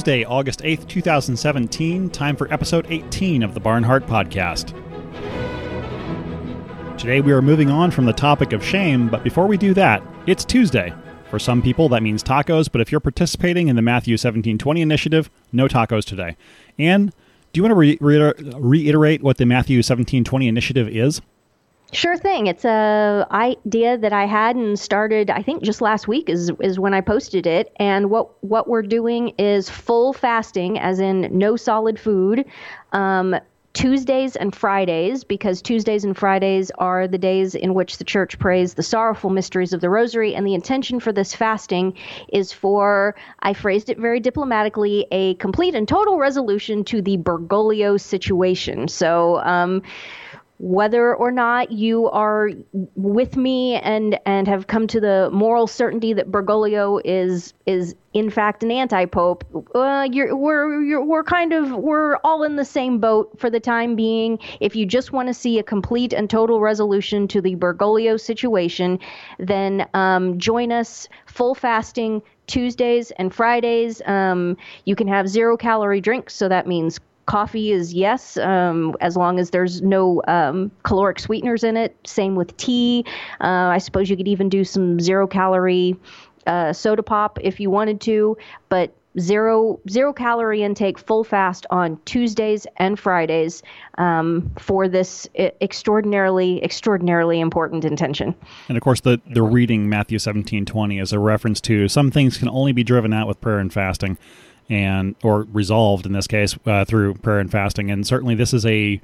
Tuesday, August 8th, 2017. Time for episode 18 of the Barnhart Podcast. Today we are moving on from the topic of shame, but before we do that, it's Tuesday. For some people, that means tacos, but if you're participating in the Matthew 1720 initiative, no tacos today. And do you want to re- re- reiterate what the Matthew 1720 initiative is? Sure thing. It's a idea that I had and started. I think just last week is is when I posted it. And what what we're doing is full fasting, as in no solid food, um, Tuesdays and Fridays, because Tuesdays and Fridays are the days in which the church prays the sorrowful mysteries of the Rosary. And the intention for this fasting is for, I phrased it very diplomatically, a complete and total resolution to the Bergoglio situation. So, um, whether or not you are with me and and have come to the moral certainty that Bergoglio is is in fact an anti-pope, uh, you're, we're you're, we're kind of we're all in the same boat for the time being. If you just want to see a complete and total resolution to the Bergoglio situation, then um, join us full fasting Tuesdays and Fridays. Um, you can have zero calorie drinks, so that means Coffee is yes, um, as long as there's no um, caloric sweeteners in it. Same with tea. Uh, I suppose you could even do some zero calorie uh, soda pop if you wanted to, but zero zero calorie intake full fast on Tuesdays and Fridays um, for this extraordinarily extraordinarily important intention. And of course, the the reading Matthew seventeen twenty is a reference to some things can only be driven out with prayer and fasting and or resolved in this case uh, through prayer and fasting. And certainly, this is a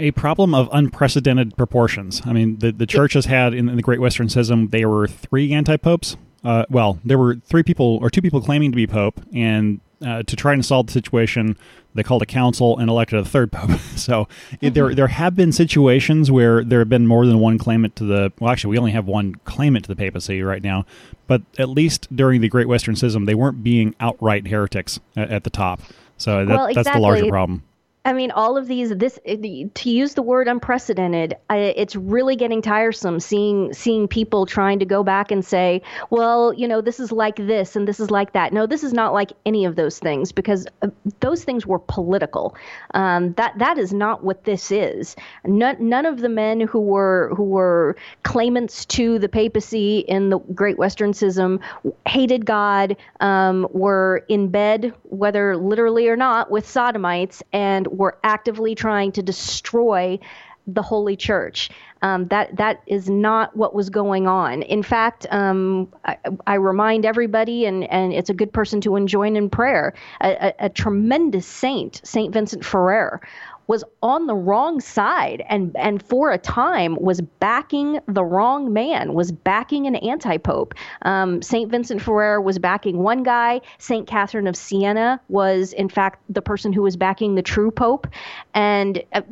a problem of unprecedented proportions. I mean, the the church has had in, in the Great Western Schism there were three anti popes. Uh, well, there were three people or two people claiming to be pope, and uh, to try and solve the situation, they called a council and elected a third pope. so mm-hmm. there there have been situations where there have been more than one claimant to the. Well, actually, we only have one claimant to the papacy right now. But at least during the Great Western Schism, they weren't being outright heretics at, at the top. So that, well, exactly. that's the larger problem. I mean, all of these. This to use the word unprecedented. it's really getting tiresome seeing seeing people trying to go back and say, well, you know, this is like this and this is like that. No, this is not like any of those things because uh, those things were political. Um, that that is not what this is. None none of the men who were who were claimants to the papacy in the Great Western Schism hated God, um, were in bed, whether literally or not, with sodomites and were actively trying to destroy the Holy Church. Um, that that is not what was going on. In fact, um, I, I, remind everybody, and, and it's a good person to enjoin in prayer. A, a, a tremendous saint, Saint Vincent Ferrer, was on the wrong side and and for a time was backing the wrong man, was backing an anti-pope. Um, Saint Vincent Ferrer was backing one guy. Saint Catherine of Siena was in fact the person who was backing the true pope, and uh,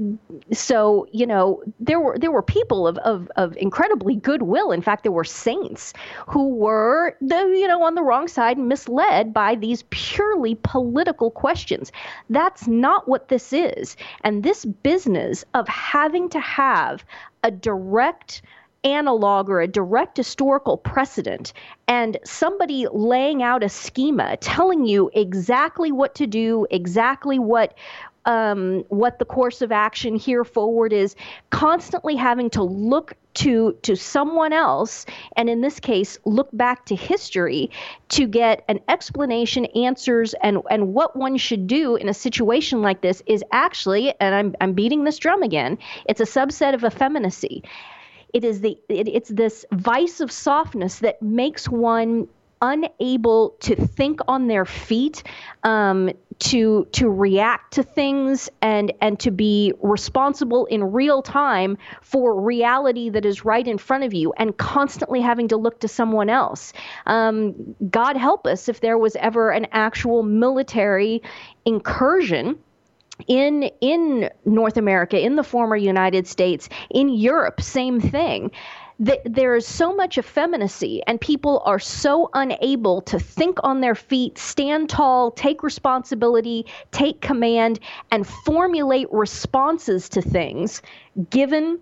so you know there were there were people of, of of incredibly goodwill. In fact, there were saints who were the you know on the wrong side, misled by these purely political questions. That's not what this is. And this business of having to have a direct analog or a direct historical precedent and somebody laying out a schema telling you exactly what to do, exactly what um, what the course of action here forward is, constantly having to look to to someone else, and in this case, look back to history to get an explanation, answers, and and what one should do in a situation like this is actually, and I'm I'm beating this drum again. It's a subset of effeminacy. It is the it, it's this vice of softness that makes one unable to think on their feet, um, to to react to things and and to be responsible in real time for reality that is right in front of you, and constantly having to look to someone else. Um, God help us if there was ever an actual military incursion in in North America, in the former United States, in Europe, same thing th- there is so much effeminacy, and people are so unable to think on their feet, stand tall, take responsibility, take command, and formulate responses to things given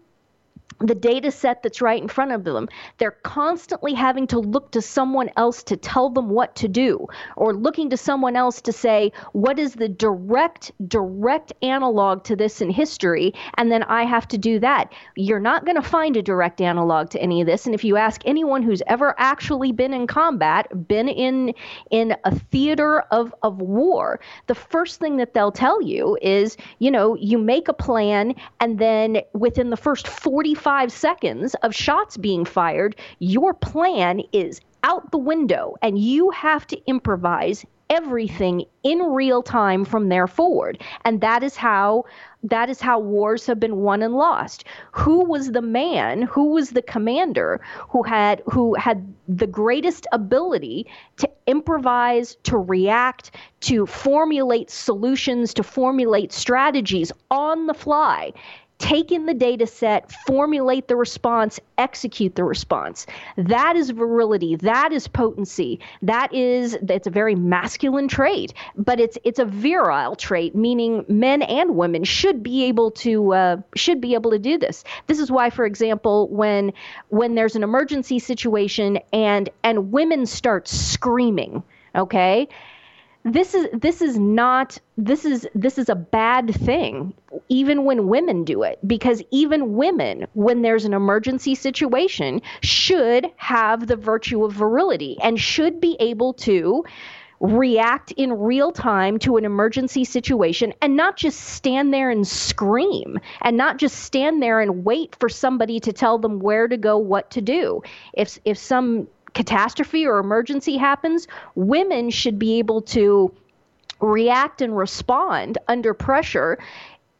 the data set that's right in front of them. They're constantly having to look to someone else to tell them what to do, or looking to someone else to say, what is the direct, direct analog to this in history? And then I have to do that. You're not going to find a direct analog to any of this. And if you ask anyone who's ever actually been in combat, been in in a theater of, of war, the first thing that they'll tell you is, you know, you make a plan and then within the first 45 five seconds of shots being fired, your plan is out the window and you have to improvise everything in real time from there forward. And that is how that is how wars have been won and lost. Who was the man who was the commander who had who had the greatest ability to improvise to react to formulate solutions to formulate strategies on the fly take in the data set, formulate the response, execute the response. That is virility. That is potency. That is it's a very masculine trait, but it's it's a virile trait, meaning men and women should be able to uh, should be able to do this. This is why, for example, when when there's an emergency situation and and women start screaming, okay this is this is not this is this is a bad thing even when women do it because even women when there's an emergency situation should have the virtue of virility and should be able to react in real time to an emergency situation and not just stand there and scream and not just stand there and wait for somebody to tell them where to go what to do. If if some catastrophe or emergency happens, women should be able to react and respond under pressure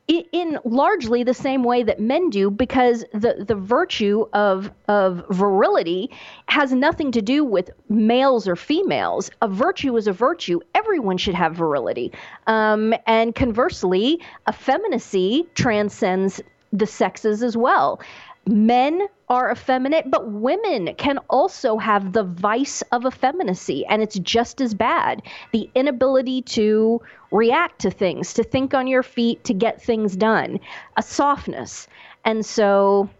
in largely the same way that men do because the, the virtue of, of virility has nothing to do with males or females. A virtue is a virtue. Everyone should have virility. Um, and conversely, effeminacy transcends the sexes as well men are effeminate, but women can also have the vice of effeminacy, and it's just as bad. The inability to react to things, to think on your feet, to get things done, a softness. And so,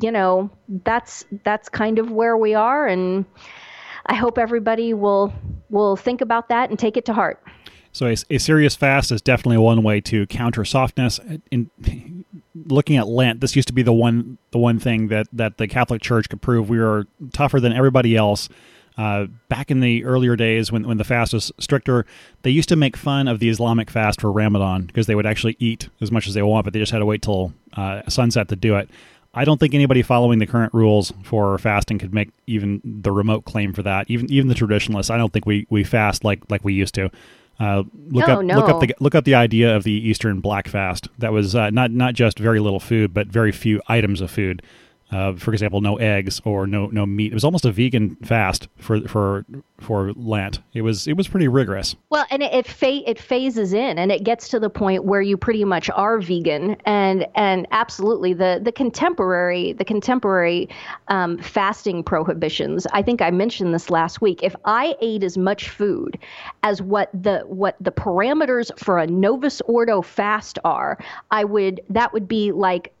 you know, that's that's kind of where we are and I hope everybody will will think about that and take it to heart. So a, a serious fast is definitely one way to counter softness. In looking at Lent, this used to be the one the one thing that that the Catholic Church could prove we were tougher than everybody else. Uh, back in the earlier days when, when the fast was stricter, they used to make fun of the Islamic fast for Ramadan because they would actually eat as much as they want, but they just had to wait till uh, sunset to do it. I don't think anybody following the current rules for fasting could make even the remote claim for that. Even even the traditionalists, I don't think we, we fast like like we used to. Uh, look no, up no. look up the look up the idea of the Eastern Black Fast. That was uh, not not just very little food, but very few items of food. Uh, for example, no eggs or no no meat. It was almost a vegan fast for for for Lent. It was it was pretty rigorous. Well, and it it, fa- it phases in, and it gets to the point where you pretty much are vegan, and and absolutely the the contemporary the contemporary um, fasting prohibitions. I think I mentioned this last week. If I ate as much food as what the what the parameters for a Novus Ordo fast are, I would that would be like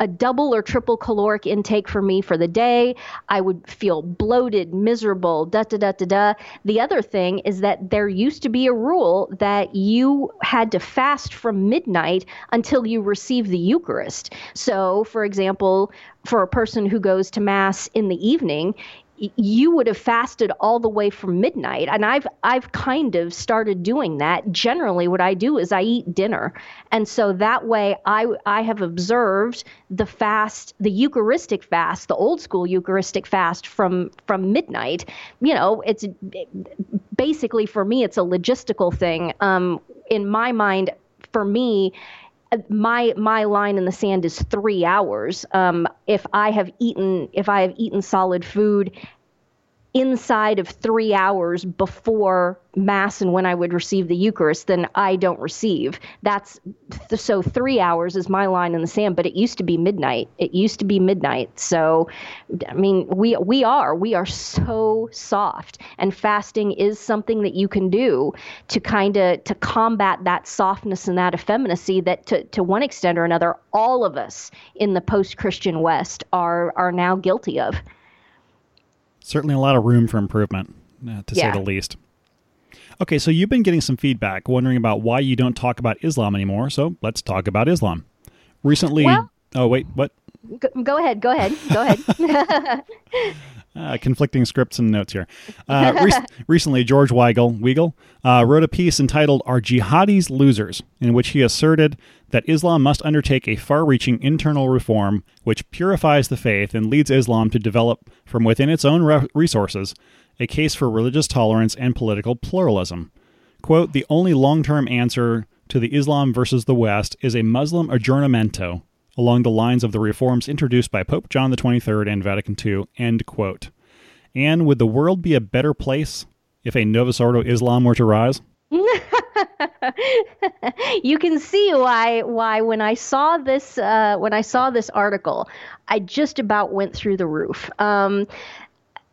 a double or triple caloric intake for me for the day. I would feel bloated, miserable, da da da da da. The other thing is that there used to be a rule that you had to fast from midnight until you receive the Eucharist. So, for example, for a person who goes to mass in the evening, you would have fasted all the way from midnight. And i've i've kind of started doing that. Generally what i do is i eat dinner. And so that way i i have observed the fast the eucharistic fast the old school eucharistic fast from from midnight. You know it's basically for me it's a logistical thing. Um in my mind for me my my line in the sand is three hours. Um, if I have eaten if I have eaten solid food inside of three hours before mass and when I would receive the Eucharist, then I don't receive. That's th- so three hours is my line in the sand. But it used to be midnight. It used to be midnight. So, I mean, we we are we are so soft, and fasting is something that you can do to kind of to combat that softness and that effeminacy that to to one extent or another, all of us in the post-Christian West are are now guilty of certainly a lot of room for improvement, uh, to yeah. say the least. Okay, so you've been getting some feedback wondering about why you don't talk about Islam anymore. So let's talk about Islam. Recently, well, oh wait, what? Go, go ahead. Go ahead. Go ahead. Uh, conflicting scripts and notes here. Uh, re- recently, George Weigel, Weigel uh, wrote a piece entitled Are Jihadis Losers? in which he asserted that Islam must undertake a far reaching internal reform which purifies the faith and leads Islam to develop from within its own re- resources a case for religious tolerance and political pluralism. Quote, the only long term answer to the Islam versus the West is a Muslim aggiornamento along the lines of the reforms introduced by Pope John XXIII and Vatican II. End quote. And would the world be a better place if a Novus Ordo Islam were to rise? you can see why why when I saw this uh, when I saw this article, I just about went through the roof. Um,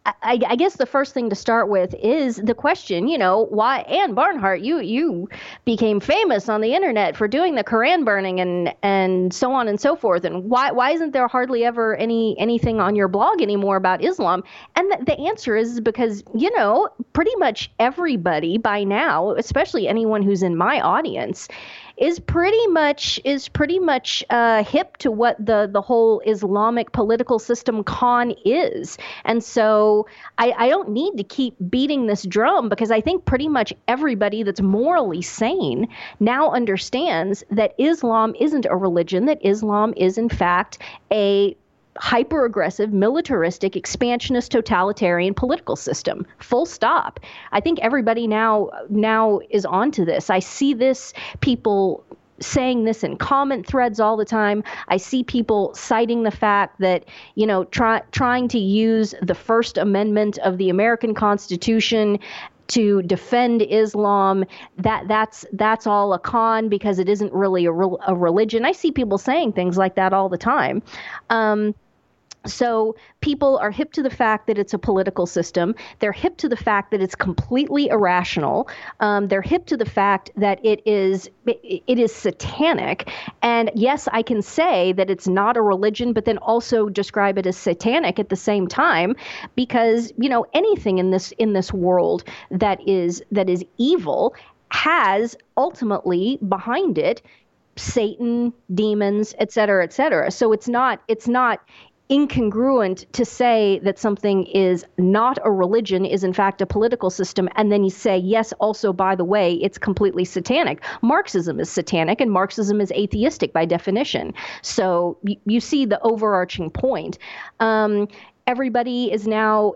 I, I, guess the first thing to start with is the question, you know, why Ann Barnhart, you you became famous on the internet for doing the Quran burning and and so on and so forth, and why why isn't there hardly ever any anything on your blog anymore about Islam? And the, the answer is because you know pretty much everybody by now, especially anyone who's in my audience, is pretty much is pretty much uh, hip to what the the whole Islamic political system con is, and so I, I don't need to keep beating this drum because I think pretty much everybody that's morally sane now understands that Islam isn't a religion, that Islam is in fact a hyper aggressive, militaristic, expansionist, totalitarian political system. Full stop. I think everybody now now is onto this. I see this people saying this in comment threads all the time. I see people citing the fact that, you know, try, trying to use the First Amendment of the American Constitution to defend Islam that that's that's all a con because it isn't really a, a religion. I see people saying things like that all the time. Um, so people are hip to the fact that it's a political system. They're hip to the fact that it's completely irrational. Um, they're hip to the fact that it is it is satanic. And yes, I can say that it's not a religion, but then also describe it as satanic at the same time, because you know anything in this in this world that is that is evil has ultimately behind it Satan, demons, et cetera, et cetera. So it's not it's not incongruent to say that something is not a religion, is in fact a political system, and then you say, yes, also, by the way, it's completely satanic. Marxism is satanic, and Marxism is atheistic by definition. So you, you see the overarching point. Um, everybody is now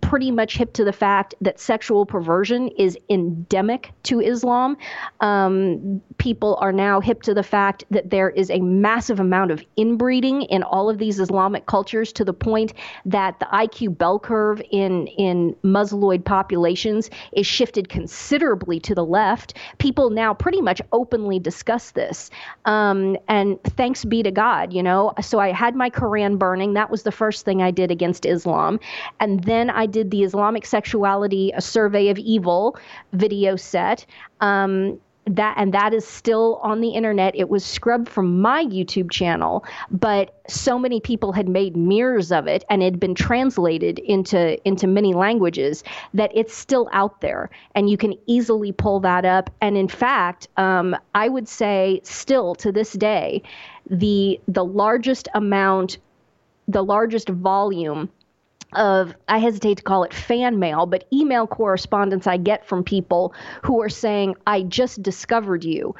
pretty much hip to the fact that sexual perversion is endemic to Islam. Um, people are now hip to the fact that there is a massive amount of inbreeding in all of these Islamic cultures to the point that the IQ bell curve in, in Musloid populations is shifted considerably to the left. People now pretty much openly discuss this. Um, and thanks be to God, you know. So I had my Quran burning. That was the first thing I did against Islam. And then I did the Islamic Sexuality, A Survey of Evil video set. Um, that and that is still on the internet. It was scrubbed from my YouTube channel, but so many people had made mirrors of it and it had been translated into into many languages that it's still out there, and you can easily pull that up. And in fact, um, I would say still to this day, the the largest amount, the largest volume of I hesitate to call it fan mail, but email correspondence I get from people who are saying, I just discovered you.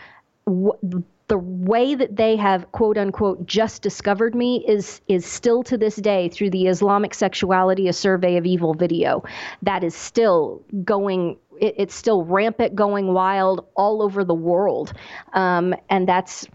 the way that they have quote unquote just discovered me is is still to this day through the Islamic sexuality a survey of evil video that is still going it, it's still rampant going wild all over the world um, and that's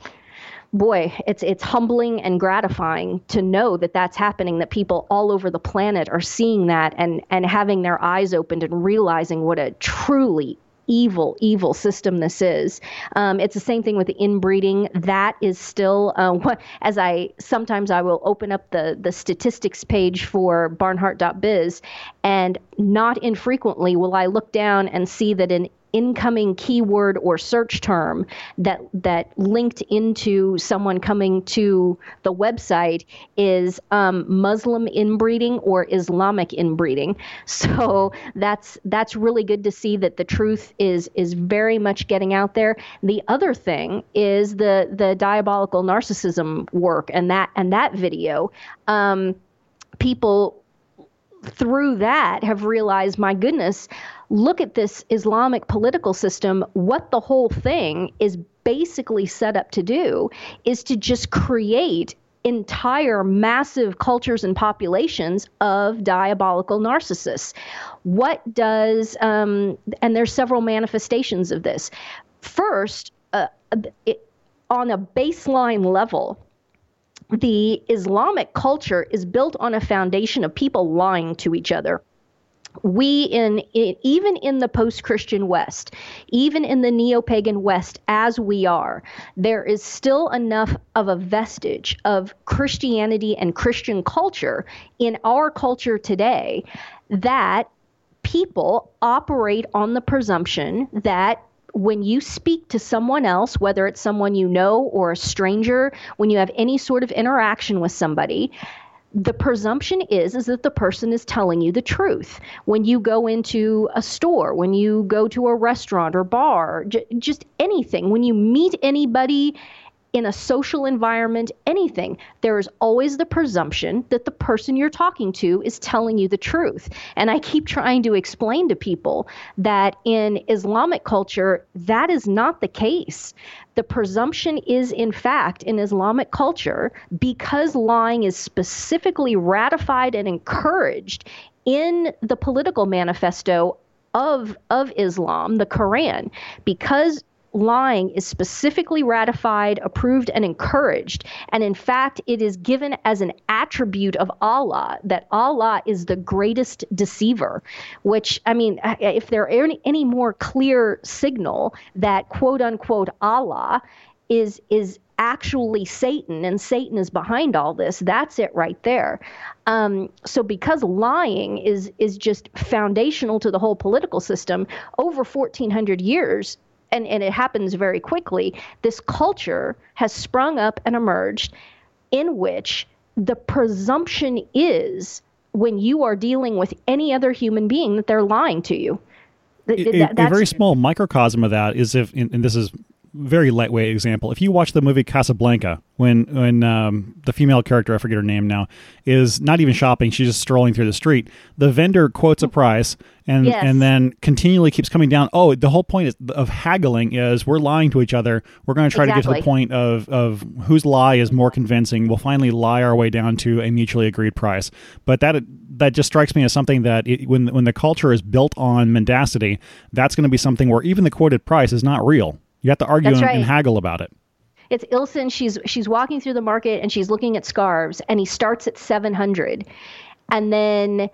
boy, it's it's humbling and gratifying to know that that's happening. That people all over the planet are seeing that and and having their eyes opened and realizing what a truly evil, evil system this is. Um, it's the same thing with the inbreeding. That is still, uh, as I sometimes I will open up the the statistics page for Barnhart.biz, and not infrequently will I look down and see that in incoming keyword or search term that that linked into someone coming to the website is um, Muslim inbreeding or Islamic inbreeding. So that's that's really good to see that the truth is is very much getting out there. The other thing is the the diabolical narcissism work and that and that video. Um, people through that have realized, my goodness, look at this Islamic political system. What the whole thing is basically set up to do is to just create entire massive cultures and populations of diabolical narcissists. What does, um, and there's several manifestations of this. First, uh, it, on a baseline level, the Islamic culture is built on a foundation of people lying to each other we in, in, even in the post-christian west even in the neo-pagan west as we are there is still enough of a vestige of christianity and christian culture in our culture today that people operate on the presumption that when you speak to someone else, whether it's someone you know or a stranger, when you have any sort of interaction with somebody, the presumption is is that the person is telling you the truth. When you go into a store when you go to a restaurant or bar j- just anything when you meet anybody in a social environment, anything, there is always the presumption that the person you're talking to is telling you the truth. And I keep trying to explain to people that in Islamic culture, that is not the case. The presumption is, in fact, in Islamic culture, because lying is specifically ratified and encouraged in the political manifesto of of Islam, the Quran, because lying is specifically ratified, approved, and encouraged. And in fact, it is given as an attribute of Allah that Allah is the greatest deceiver, which, I mean, if there are any, any more clear signal that quote unquote Allah is, is actually Satan and Satan is behind all this, that's it right there. Um, so because lying is is just foundational to the whole political system, over 1400 years, and, and it happens very quickly, this culture has sprung up and emerged in which the presumption is when you are dealing with any other human being that they're lying to you. A, a, very small microcosm of that is if, and this is very lightweight example. If you watch the movie Casablanca, when when um, the female character, I forget her name now, is not even shopping, she's just strolling through the street. The vendor quotes a price and yes. and then continually keeps coming down. Oh, the whole point is, of haggling is we're lying to each other. We're going to try exactly. to get to the point of of whose lie is more convincing. We'll finally lie our way down to a mutually agreed price. But that that just strikes me as something that it, when when the culture is built on mendacity, that's going to be something where even the quoted price is not real you have to argue and, right. and, haggle about it. It's Ilsen. She's she's walking through the market and she's looking at scarves, and he starts at seven hundred, and then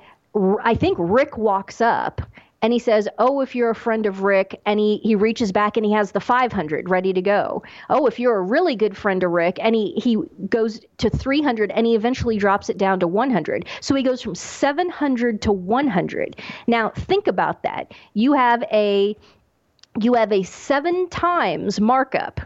I think Rick walks up and he says, "Oh, if you're a friend of Rick," and he he reaches back and he has the 500 ready to go. Oh, if you're a really good friend of Rick, and he he goes to 300 and he eventually drops it down to 100. So he goes from 700 to 100. Now think about that. You have a you have a seven times markup.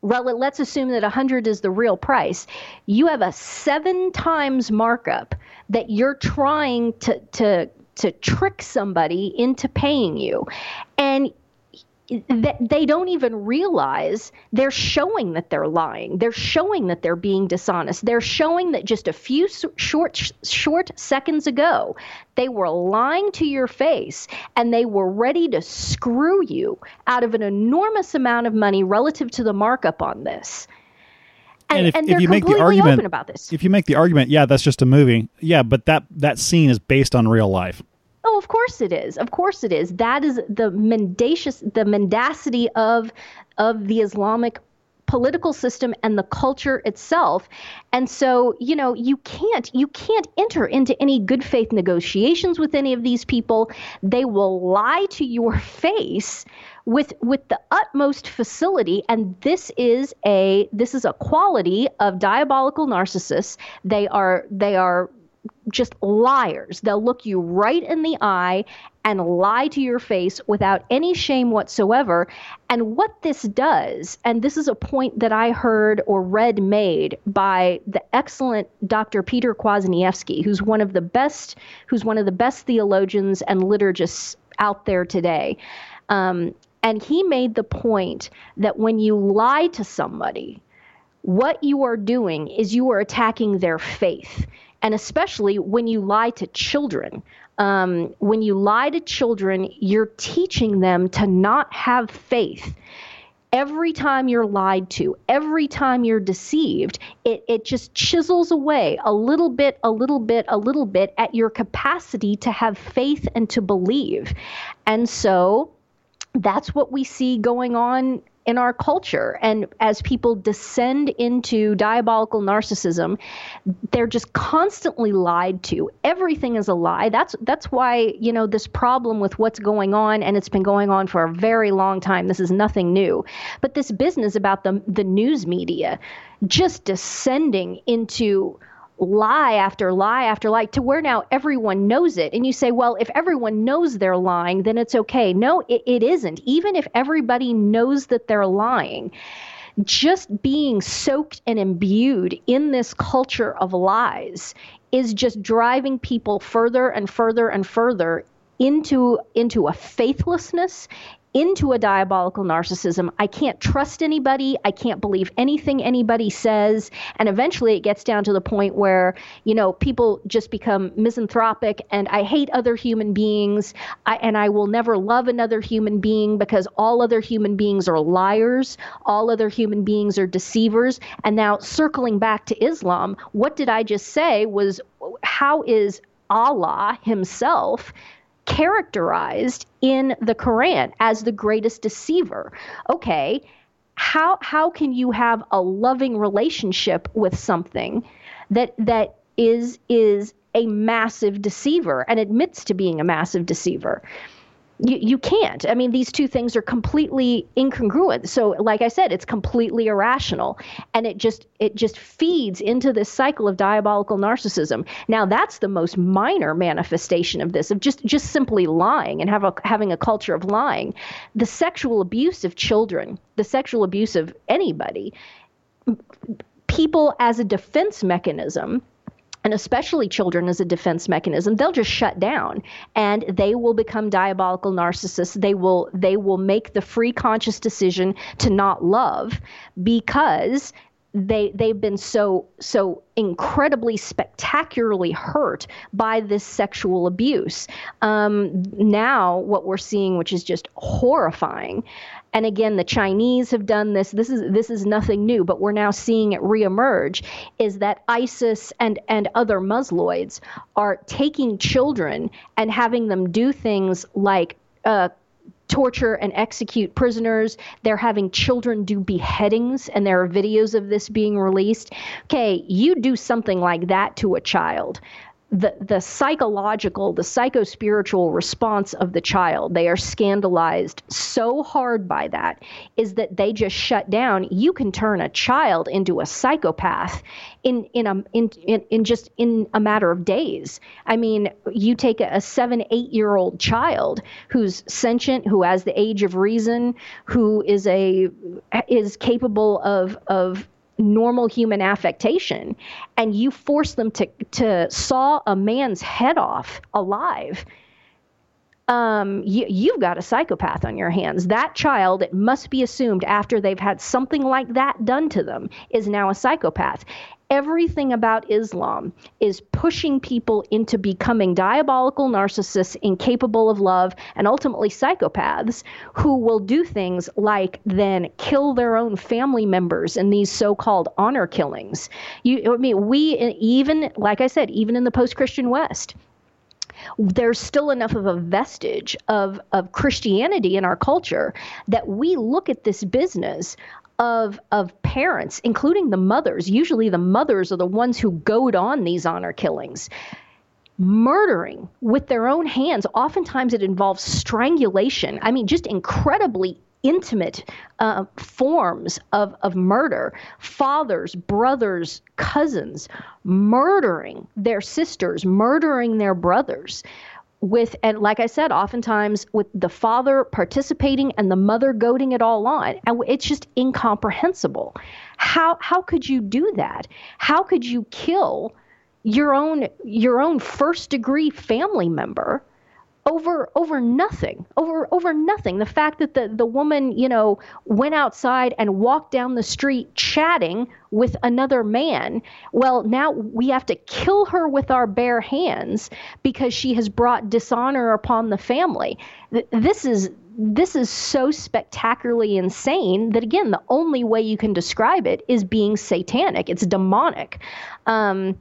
Well, let's assume that 100 is the real price. You have a seven times markup that you're trying to, to, to trick somebody into paying you. And they don't even realize they're showing that they're lying. They're showing that they're being dishonest. They're showing that just a few short short seconds ago they were lying to your face and they were ready to screw you out of an enormous amount of money relative to the markup on this. And, and, if, and if you make the argument about this, if you make the argument, yeah, that's just a movie. Yeah, but that that scene is based on real life. Of course it is. Of course it is. That is the mendacious, the mendacity of of the Islamic political system and the culture itself. And so, you know, you can't you can't enter into any good faith negotiations with any of these people. They will lie to your face with with the utmost facility and this is a this is a quality of diabolical narcissists. They are they are just liars. They'll look you right in the eye and lie to your face without any shame whatsoever. And what this does, and this is a point that I heard or read made by the excellent Dr. Peter Kwasniewski, who's one of the best, who's one of the best theologians and liturgists out there today. Um, and he made the point that when you lie to somebody, what you are doing is you are attacking their faith and especially when you lie to children. Um, when you lie to children, you're teaching them to not have faith. Every time you're lied to, every time you're deceived, it, it just chisels away a little bit, a little bit, a little bit at your capacity to have faith and to believe. And so that's what we see going on in our culture. And as people descend into diabolical narcissism, they're just constantly lied to. Everything is a lie. That's that's why, you know, this problem with what's going on and it's been going on for a very long time. This is nothing new. But this business about the the news media just descending into lie after lie after lie to where now everyone knows it. And you say, well, if everyone knows they're lying, then it's okay. No, it, it isn't. Even if everybody knows that they're lying, just being soaked and imbued in this culture of lies is just driving people further and further and further into into a faithlessness into a diabolical narcissism. I can't trust anybody. I can't believe anything anybody says. And eventually it gets down to the point where, you know, people just become misanthropic and I hate other human beings. I, and I will never love another human being because all other human beings are liars. All other human beings are deceivers. And now circling back to Islam, what did I just say was how is Allah himself characterized in the Quran as the greatest deceiver. Okay, how how can you have a loving relationship with something that that is is a massive deceiver and admits to being a massive deceiver? You, you can't. I mean, these two things are completely incongruent. So, like I said, it's completely irrational, and it just it just feeds into this cycle of diabolical narcissism. Now, that's the most minor manifestation of this, of just just simply lying and have a, having a culture of lying. The sexual abuse of children, the sexual abuse of anybody, people as a defense mechanism and especially children as a defense mechanism they'll just shut down and they will become diabolical narcissists they will they will make the free conscious decision to not love because they they've been so so incredibly spectacularly hurt by this sexual abuse. Um, now, what we're seeing, which is just horrifying, and again, the Chinese have done this. This is this is nothing new, but we're now seeing it reemerge. Is that ISIS and and other Musloids are taking children and having them do things like uh, torture and execute prisoners. They're having children do beheadings, and there are videos of this being released. Okay, you do something like that to a child the the psychological, the psychospiritual response of the child, they are scandalized so hard by that, is that they just shut down. You can turn a child into a psychopath in in a in in, in just in a matter of days. I mean, you take a, a seven, eight year old child who's sentient, who has the age of reason, who is a is capable of of normal human affectation and you force them to to saw a man's head off alive um, you, you've got a psychopath on your hands. That child, it must be assumed after they've had something like that done to them, is now a psychopath everything about Islam is pushing people into becoming diabolical narcissists, incapable of love, and ultimately psychopaths who will do things like then kill their own family members in these so-called honor killings. You, I mean, we even, like I said, even in the post-Christian West, there's still enough of a vestige of, of Christianity in our culture that we look at this business of of parents, including the mothers. Usually, the mothers are the ones who goad on these honor killings. Murdering with their own hands. Oftentimes, it involves strangulation. I mean, just incredibly intimate uh, forms of, of murder fathers, brothers, cousins murdering their sisters, murdering their brothers. With, and like I said, oftentimes with the father participating and the mother goading it all on. And it's just incomprehensible. How, how could you do that? How could you kill your own, your own first degree family member? Over over nothing over over nothing. The fact that the the woman you know went outside and walked down the street chatting with another man well now we have to kill her with our bare hands because she has brought dishonor upon the family. This is this is so spectacularly insane that again the only way you can describe it is being satanic. It's demonic. Um,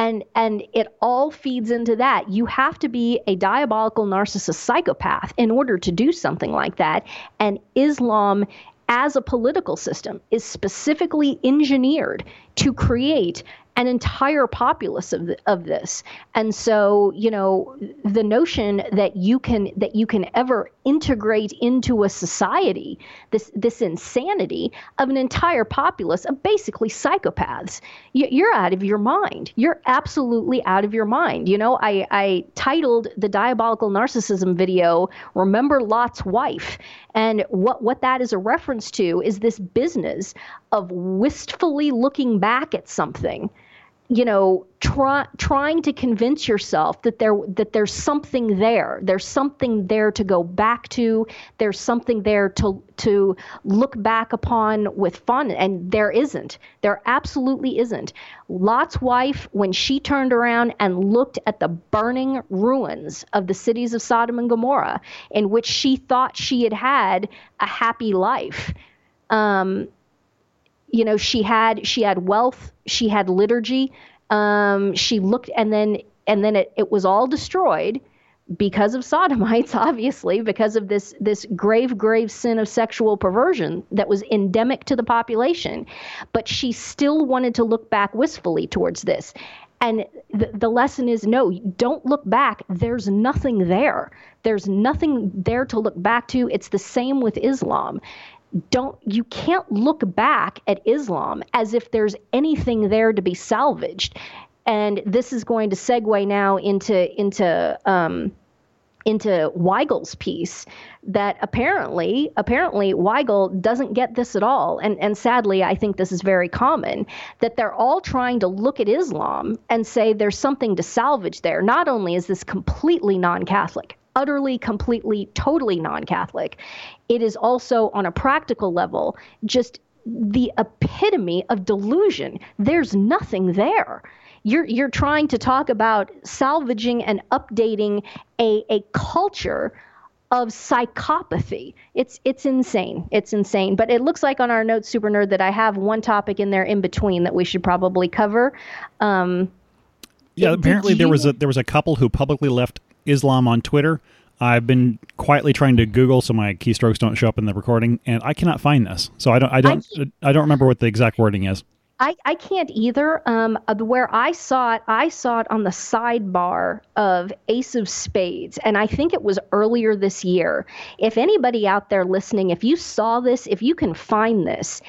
and and it all feeds into that. You have to be a diabolical narcissist psychopath in order to do something like that. And islam as a political system is specifically engineered to create an entire populace of, of this. And so you know the notion that you can that you can ever integrate into a society this this insanity of an entire populace of basically psychopaths you're out of your mind. You're absolutely out of your mind. You know i i titled the diabolical narcissism video remember lot's wife. And what what that is a reference to is this business of wistfully looking back at something you know try, trying to convince yourself that there that there's something there. There's something there to go back to. There's something there to to look back upon with fun and there isn't. There absolutely isn't. Lot's wife when she turned around and looked at the burning ruins of the cities of sodom and gomorrah in which she thought she had had a happy life um, you know she had she had wealth she had liturgy um, she looked and then and then it, it was all destroyed because of sodomites obviously because of this this grave grave sin of sexual perversion that was endemic to the population. But she still wanted to look back wistfully towards this. And the, the lesson is no don't look back. There's nothing there. There's nothing there to look back to. It's the same with islam don't you can't look back at Islam as if there's anything there to be salvaged. And this is going to segue now into into um, into Weigel's piece that apparently apparently Weigel doesn't get this at all and and sadly I think this is very common that they're all trying to look at Islam and say there's something to salvage there not only is this completely non-catholic utterly, completely, totally non Catholic. It is also, on a practical level, just the epitome of delusion. There's nothing there. You're, you're trying to talk about salvaging and updating a, a culture of psychopathy. It's it's insane. It's insane. But it looks like on our notes, Super Nerd, that I have one topic in there in between that we should probably cover. Um, yeah, apparently there was a there was a couple who publicly left Islam on Twitter. I've been quietly trying to Google so my keystrokes don't show up in the recording, and I cannot find this. So I don't, I don't, I, I don't remember what the exact wording is. I, I can't either. Um, where I saw it, I saw it on the sidebar of Ace of Spades, and I think it was earlier this year. If anybody out there listening, if you saw this, if you can find this,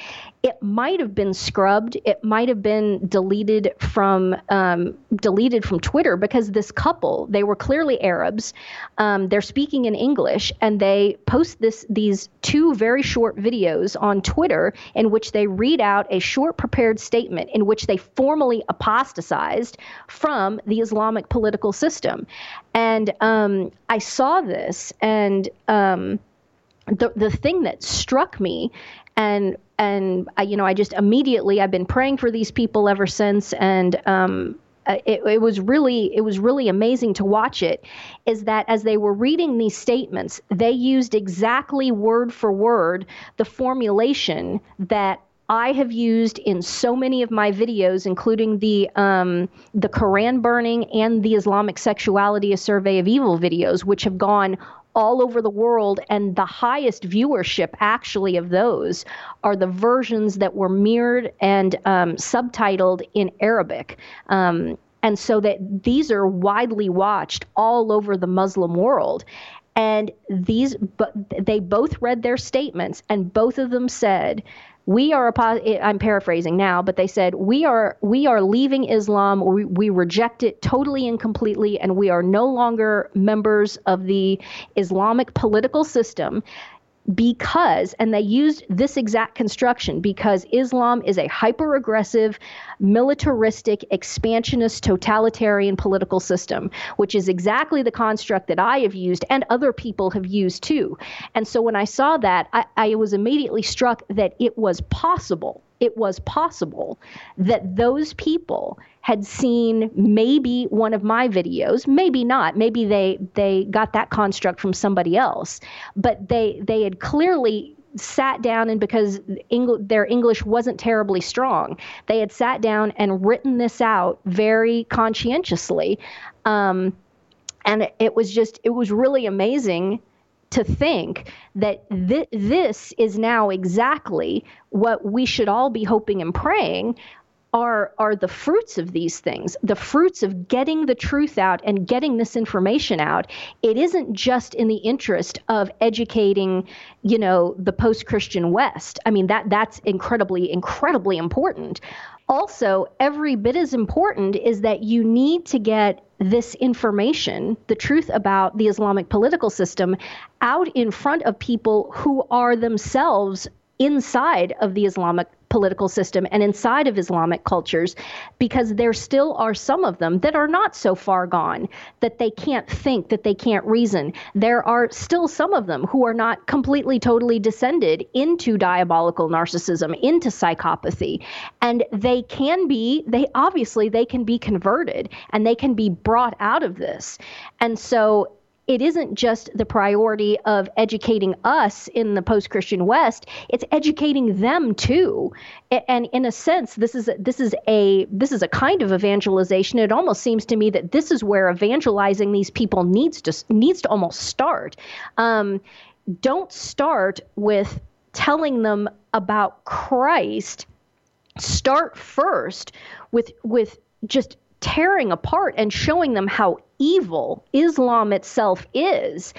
it might have been scrubbed. It might have been deleted from um, deleted from Twitter because this couple, they were clearly Arabs. Um, they're speaking in English, and they post this these two very short videos on Twitter in which they read out a short prepared statement in which they formally apostatized from the Islamic political system. And um, I saw this, and um, the the thing that struck me and and I, you know I just immediately I've been praying for these people ever since. And um, uh, it, it, was really it was really amazing to watch it is that as they were reading these statements they used exactly word for word the formulation that I have used in so many of my videos, including the um, the Quran burning and the Islamic sexuality, a survey of evil videos, which have gone all over the world, and the highest viewership actually of those are the versions that were mirrored and um, subtitled in Arabic. Um, and so that these are widely watched all over the Muslim world. And these, but they both read their statements, and both of them said, we are a eh, i'm paraphrasing now but they said we are we are leaving islam. We, we reject it totally and completely and we are no longer members of the islamic political system because, and they used this exact construction, because Islam is a hyper aggressive, militaristic, expansionist, totalitarian political system, which is exactly the construct that I have used and other people have used too. And so when I saw that, I, I was immediately struck that it was possible it was possible that those people had seen maybe one of my videos maybe not maybe they they got that construct from somebody else but they they had clearly sat down and because Engl- their English wasn't terribly strong, they had sat down and written this out very conscientiously. Um, and it was just, it was really amazing to think that th- this is now exactly what we should all be hoping and praying are are the fruits of these things. The fruits of getting the truth out and getting this information out. It isn't just in the interest of educating you know the post-christian west. I mean that that's incredibly incredibly important. Also every bit as important is that you need to get this information, the truth about the Islamic political system, out in front of people who are themselves inside of the Islamic political system and inside of Islamic cultures because there still are some of them that are not so far gone that they can't think, that they can't reason. There are still some of them who are not completely, totally descended into diabolical narcissism, into psychopathy. And they can be, they obviously, they can be converted and they can be brought out of this. And so it isn't just the priority of educating us in the post-Christian West; it's educating them too. And in a sense, this is this is a this is a kind of evangelization. It almost seems to me that this is where evangelizing these people needs to needs to almost start. Um, don't start with telling them about Christ. Start first with with just tearing apart and showing them how evil Islam itself is,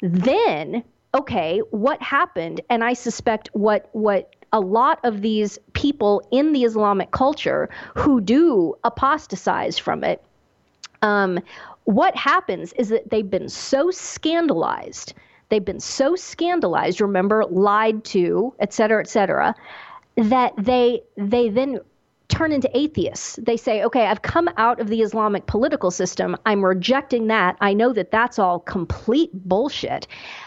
then okay, what happened? And I suspect what what a lot of these people in the Islamic culture who do apostatize from it, um, what happens is that they've been so scandalized, they've been so scandalized, remember, lied to, et cetera, et cetera, that they they then turn into atheists. They say, okay, I've come out of the Islamic political system. I'm rejecting that. I know that that's all complete bullshit.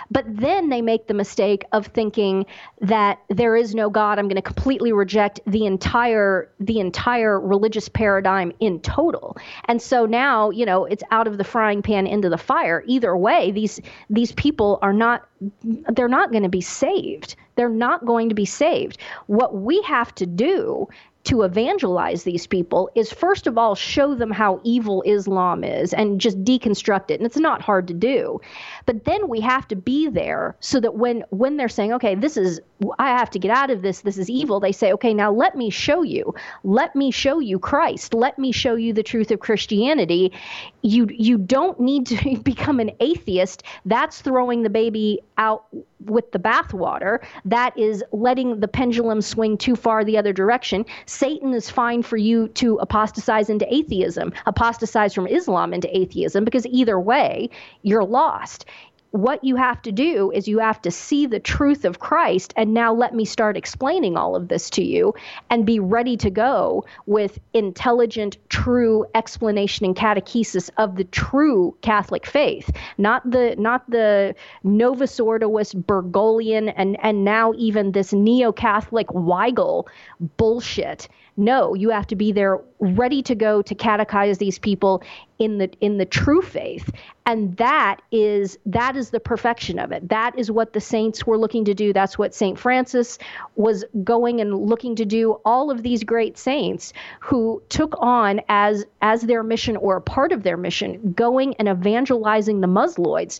But then they make the mistake of thinking that there is no God. I'm going to completely reject the entire the entire religious paradigm in total. And so now, you know, it's out of the frying pan into the fire. Either way, these these people are not they're not going to be saved. They're not going to be saved. What we have to do to evangelize these people is first of all show them how evil Islam is and just deconstruct it. And it's not hard to do. But then we have to be there so that when when they're saying, "Okay, this is I have to get out of this. This is evil." They say, "Okay, now let me show you. Let me show you Christ. Let me show you the truth of Christianity." You you don't need to become an atheist. That's throwing the baby out with the bathwater. That is letting the pendulum swing too far the other direction. Satan is fine for you to apostatize into atheism, apostatize from Islam into atheism, because either way, you're lost what you have to do is you have to see the truth of Christ. And now let me start explaining all of this to you and be ready to go with intelligent, true explanation and catechesis of the true Catholic faith, not the not the Novus Ordois Bergoglian, and and now even this neo-Catholic Weigel bullshit no, you have to be there ready to go to catechize these people in the in the true faith. And that is that is the perfection of it. That is what the saints were looking to do. That's what St. Francis was going and looking to do. All of these great saints who took on as as their mission or a part of their mission going and evangelizing the Musloids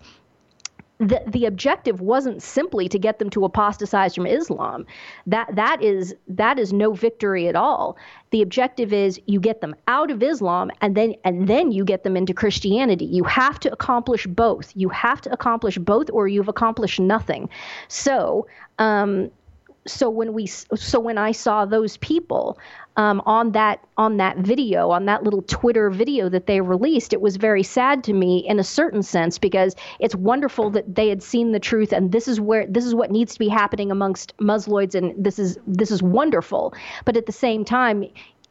the the objective wasn't simply to get them to apostatize from Islam. That that is that is no victory at all. The objective is you get them out of Islam and then and then you get them into Christianity. You have to accomplish both. You have to accomplish both, or you've accomplished nothing. So. Um, so when we so when I saw those people um, on that on that video on that little Twitter video that they released, it was very sad to me in a certain sense because it's wonderful that they had seen the truth and this is where this is what needs to be happening amongst Musloids and this is this is wonderful. But at the same time,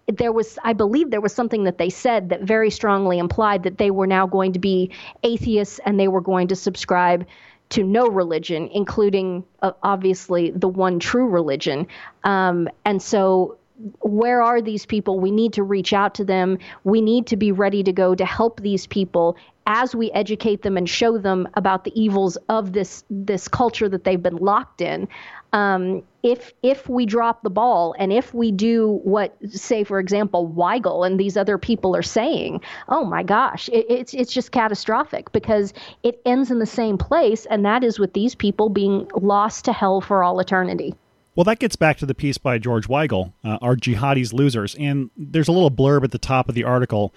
there was i believe there was something that they said that very strongly implied that they were now going to be atheists and they were going to subscribe to no religion, including uh, obviously the one true religion. Um, and so, where are these people? We need to reach out to them. We need to be ready to go to help these people as we educate them and show them about the evils of this this culture that they've been locked in. Um, if if we drop the ball and if we do what, say for example, Weigel and these other people are saying, oh my gosh, it, it's it's just catastrophic because it ends in the same place, and that is with these people being lost to hell for all eternity. Well, that gets back to the piece by George Weigel, uh, "Are Jihadis Losers?" And there's a little blurb at the top of the article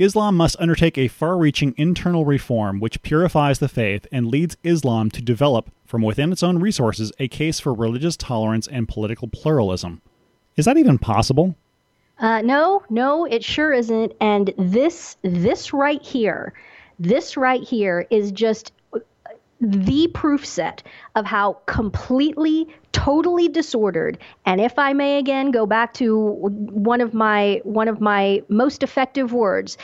Islam must undertake a far reaching internal reform which purifies the faith and leads Islam to develop, from within its own resources, a case for religious tolerance and political pluralism. Is that even possible? Uh, no, no, it sure isn't. And this, this right here, this right here is just the proof set of how completely totally disordered. And if i may again go back to one of my one of my most effective words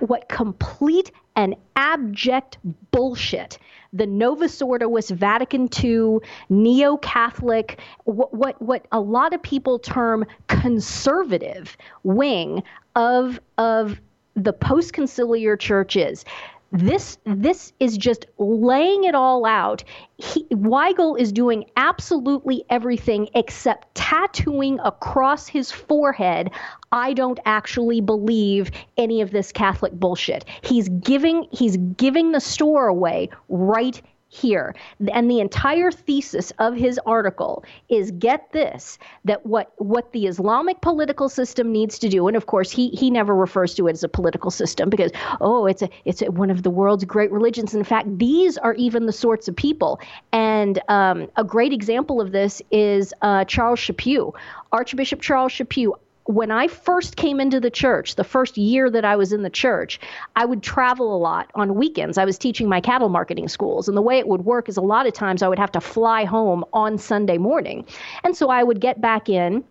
what complete and abject bullshit the Novus Ordo was Vatican II neo Catholic, what, what, what a lot of people term conservative wing of, of the post conciliar church is this this is just laying it all out. He, Weigel is doing absolutely everything except tattooing across his forehead. I don't actually believe any of this Catholic bullshit. He's giving he's giving the store away right here. And the entire thesis of his article is get this that what what the Islamic political system needs to do and of course he he never refers to it as a political system because oh it's a it's a, one of the world's great religions. In fact these are even the sorts of people. And um, a great example of this is uh, Charles Chaput Archbishop Charles Chaput when I first came into the church, the first year that I was in the church, I would travel a lot on weekends. I was teaching my cattle marketing schools. And the way it would work is a lot of times I would have to fly home on Sunday morning. And so I would get back in.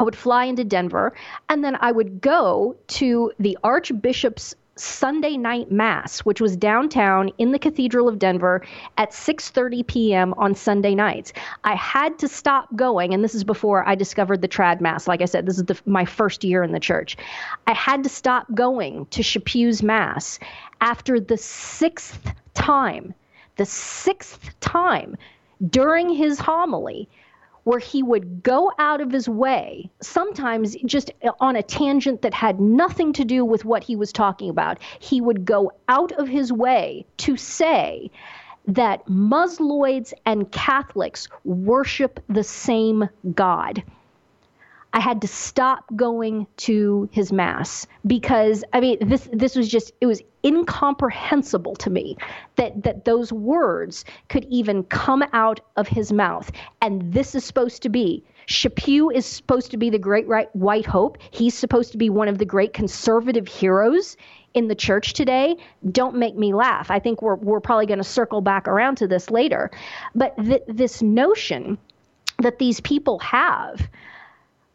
I would fly into Denver and then I would go to the Archbishop's Sunday night mass, which was downtown in the Cathedral of Denver at 6:30 p.m. on Sunday nights. I had to stop going, and this is before I discovered the trad mass. Like I said, this is the, my first year in the church. I had to stop going to Chaput's mass after the sixth time, the sixth time during his homily where he would go out of his way, sometimes just on a tangent that had nothing to do with what he was talking about. He would go out of his way to say that Musloids and Catholics worship the same God. I had to stop going to his mass because I mean this this was just it was incomprehensible to me that that those words could even come out of his mouth and this is supposed to be Chaput is supposed to be the great right, white hope. He's supposed to be one of the great conservative heroes in the church today. Don't make me laugh. I think we're we're probably going to circle back around to this later. But th- this notion that these people have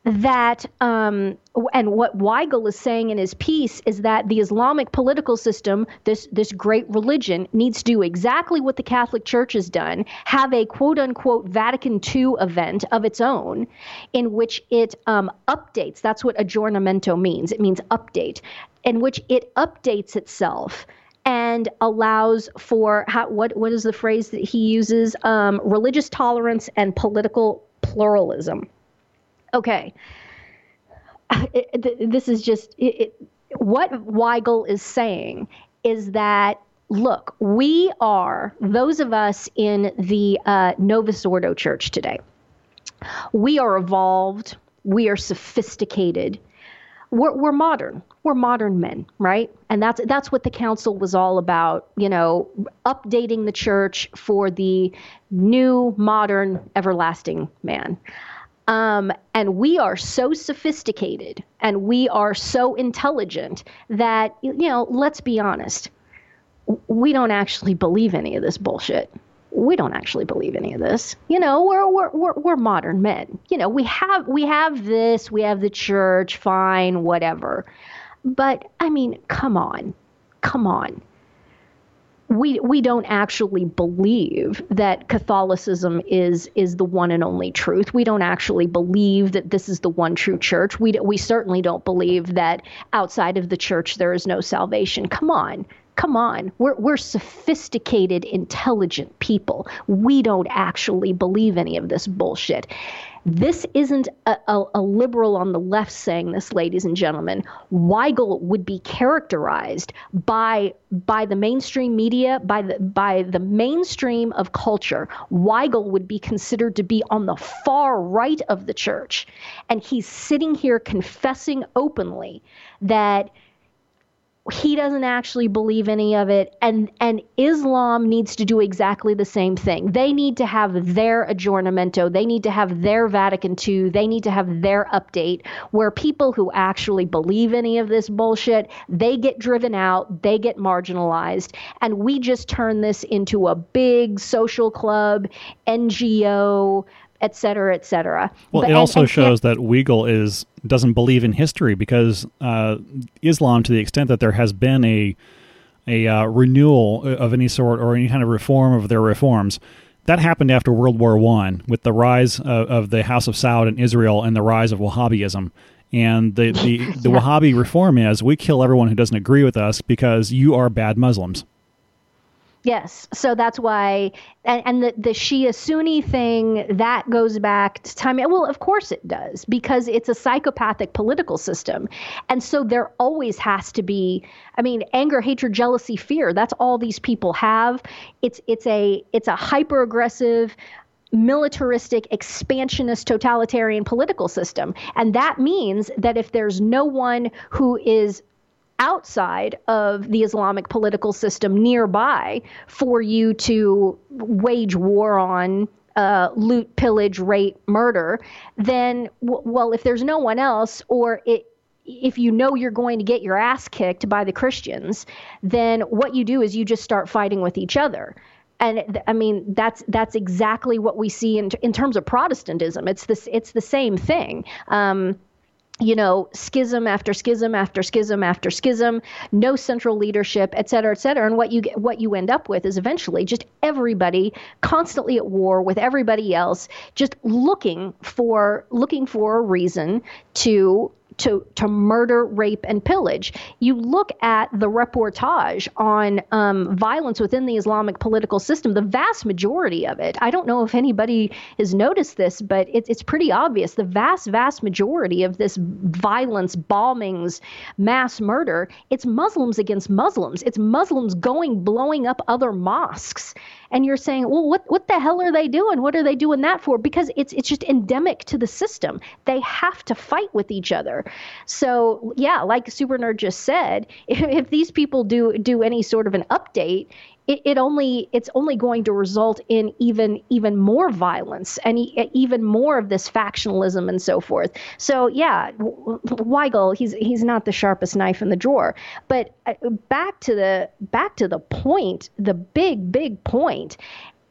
that um, and what Weigel is saying in his piece is that the Islamic political system, this this great religion, needs to do exactly what the Catholic Church has done: have a quote unquote Vatican II event of its own, in which it um, updates. That's what aggiornamento means. It means update, in which it updates itself and allows for how, what what is the phrase that he uses? Um, religious tolerance and political pluralism okay, this is just it, what Weigel is saying is that look, we are those of us in the uh, Novus Ordo Church today. We are evolved. We are sophisticated. We're, we're modern. We're modern men, right? And that's that's what the council was all about. You know, updating the church for the new, modern, everlasting man. Um, and we are so sophisticated and we are so intelligent that, you know, let's be honest, we don't actually believe any of this bullshit. We don't actually believe any of this. You know, we're, we're, we're, we're modern men. You know, we have, we have this, we have the church, fine, whatever. But I mean, come on, come on we we don't actually believe that Catholicism is is the one and only truth. We don't actually believe that this is the one true church. We we certainly don't believe that outside of the church there is no salvation. Come on. Come on. We're we're sophisticated, intelligent people. We don't actually believe any of this bullshit. This isn't a, a, a, liberal on the left saying this, ladies and gentlemen. Weigel would be characterized by by the mainstream media, by the by the mainstream of culture. Weigel would be considered to be on the far right of the church, and he's sitting here confessing openly that he doesn't actually believe any of it and and Islam needs to do exactly the same thing. They need to have their aggiornamento, they need to have their Vatican II, they need to have their update where people who actually believe any of this bullshit, they get driven out, they get marginalized and we just turn this into a big social club, NGO et cetera, et cetera. Well, but, it also and, and shows that Weigel is doesn't believe in history because uh, Islam, to the extent that there has been a a uh, renewal of any sort or any kind of reform of their reforms, that happened after World War One with the rise of, of, the House of Saud in Israel and the rise of Wahhabism. And the the, the yeah. Wahhabi reform is we kill everyone who doesn't agree with us because you are bad Muslims. Yes, so that's why, and, and the the Shia Sunni thing that goes back to time. Well, of course it does because it's a psychopathic political system, and so there always has to be. I mean, anger, hatred, jealousy, fear. That's all these people have. It's it's a it's a hyper aggressive militaristic, expansionist, totalitarian political system. And that means that if there's no one who is outside of the Islamic political system nearby for you to wage war on uh, loot, pillage, rape, murder, then, w- well, if there's no one else, or it, if you know you're going to get your ass kicked by the Christians, then what you do is you just start fighting with each other. And I mean that's that's exactly what we see in in terms of Protestantism. It's this it's the same thing. Um, you know, schism after schism after schism after schism, no central leadership, et cetera, et cetera. And what you get, what you end up with is eventually just everybody constantly at war with everybody else, just looking for looking for a reason to to to murder, rape, and pillage. You look at the reportage on um, violence within the Islamic political system. The vast majority of it, I don't know if anybody has noticed this, but it's it's pretty obvious. The vast vast majority of this violence, bombings, mass murder, it's Muslims against Muslims. It's Muslims going blowing up other mosques and you're saying, well, what what the hell are they doing? What are they doing that for? Because it's it's just endemic to the system. They have to fight with each other. So yeah, like Super Nerd just said, if, if these people do do any sort of an update, it, it only it's only going to result in even even more violence and even more of this factionalism and so forth. So yeah, Weigel he's he's not the sharpest knife in the drawer. But uh, back to the back to the point, the big big point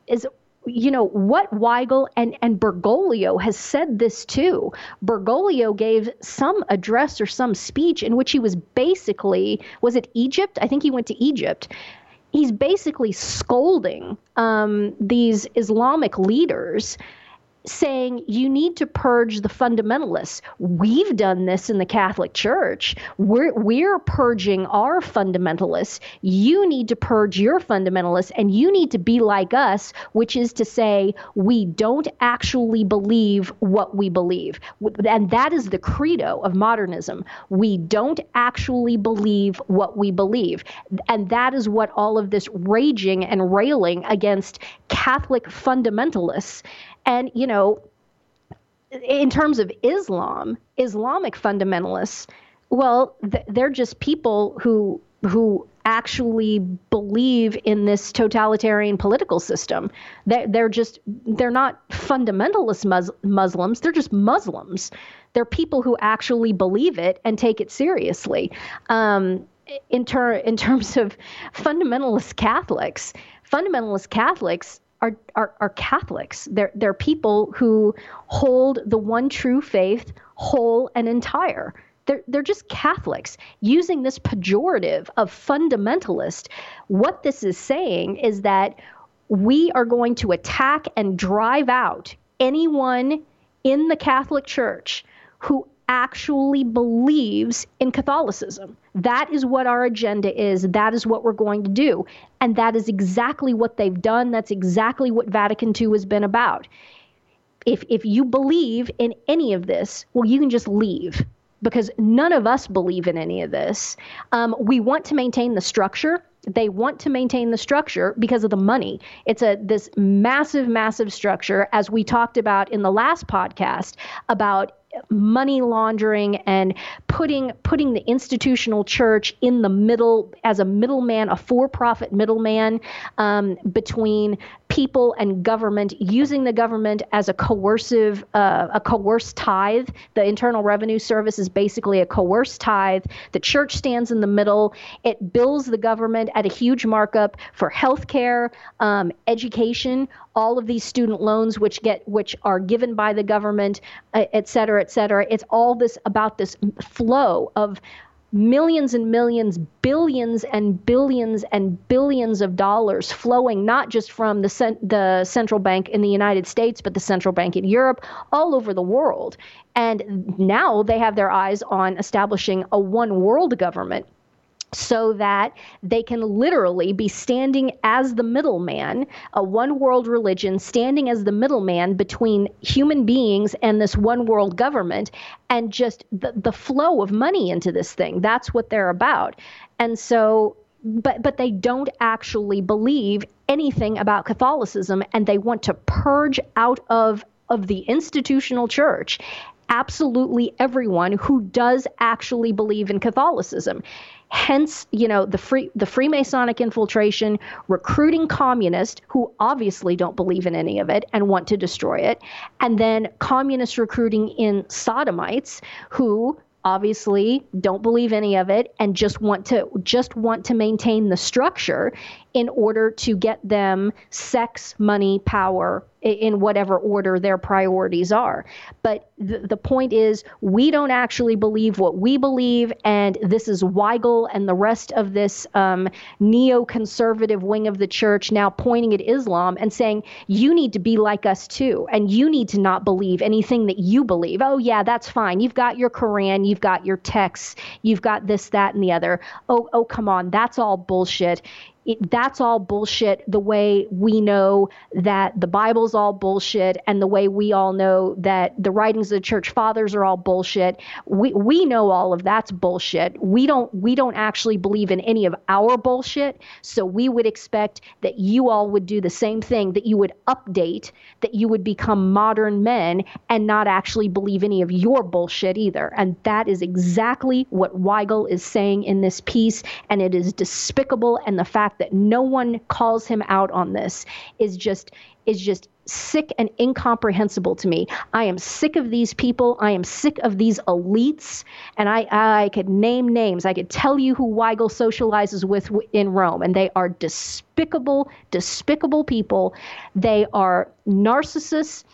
is you know what Weigel and and Bergoglio has said this too. Bergoglio gave some address or some speech in which he was basically was it Egypt? I think he went to Egypt he's basically scolding um, these Islamic leaders saying you need to purge the fundamentalists. We've done this in the Catholic Church. We're we're purging our fundamentalists. You need to purge your fundamentalists and you need to be like us, which is to say we don't actually believe what we believe. And that is the credo of modernism. We don't actually believe what we believe. And that is what all of this raging and railing against Catholic fundamentalists and, you know, in terms of Islam, Islamic fundamentalists, well, they're just people who who actually believe in this totalitarian political system. They're, they're just they're not fundamentalist mus- Muslims. They're just Muslims. They're people who actually believe it and take it seriously. Um, in, ter- in terms of fundamentalist Catholics, fundamentalist Catholics are, are, are Catholics. They're, they're people who hold the one true faith whole and entire. They're, they're just Catholics using this pejorative of fundamentalist. What this is saying is that we are going to attack and drive out anyone in the Catholic Church who actually believes in Catholicism. That is what our agenda is. That is what we're going to do. And that is exactly what they've done. That's exactly what Vatican II has been about. If, if you believe in any of this, well, you can just leave because none of us believe in any of this. Um, we want to maintain the structure. They want to maintain the structure because of the money. It's a this massive, massive structure, as we talked about in the last podcast about money laundering and putting putting the institutional church in the middle as a middleman, a for-profit middleman um, between people and government, using the government as a coercive, uh, a coerced tithe. The Internal Revenue Service is basically a coerced tithe. The church stands in the middle. It bills the government at a huge markup for health care, um, education, all of these student loans which get which are given by the government, uh, et cetera, et cetera. It's all this about this flow of millions and millions, billions and billions and billions of dollars flowing not just from the cent- the central bank in the United States, but the central bank in Europe, all over the world. And now they have their eyes on establishing a one world government so that they can literally be standing as the middleman, a one world religion standing as the middleman between human beings and this one world government, and just the, the flow of money into this thing. That's what they're about. And so, but, but they don't actually believe anything about Catholicism, and they want to purge out of of the institutional church absolutely everyone who does actually believe in Catholicism. Hence, you know, the free the Freemasonic infiltration, recruiting communists who obviously don't believe in any of it and want to destroy it, and then communist recruiting in sodomites who obviously don't believe any of it and just want to just want to maintain the structure in order to get them sex, money, power, in whatever order their priorities are. But the, the point is, we don't actually believe what we believe, and this is Weigel and the rest of this um, neoconservative wing of the church now pointing at Islam and saying, you need to be like us too, and you need to not believe anything that you believe. Oh, yeah, that's fine. You've got your Quran, you've got your texts, you've got this, that, and the other. Oh, oh, come on, that's all bullshit it, that's all bullshit the way we know that the Bible's all bullshit and the way we all know that the writings of the church fathers are all bullshit. We we know all of that's bullshit. We don't we don't actually believe in any of our bullshit. So we would expect that you all would do the same thing, that you would update, that you would become modern men and not actually believe any of your bullshit either. And that is exactly what Weigel is saying in this piece and it is despicable and the fact fact that no one calls him out on this is just is just sick and incomprehensible to me. I am sick of these people. I am sick of these elites. And I, I could name names. I could tell you who Weigel socializes with in Rome. And they are despicable, despicable people. They are narcissists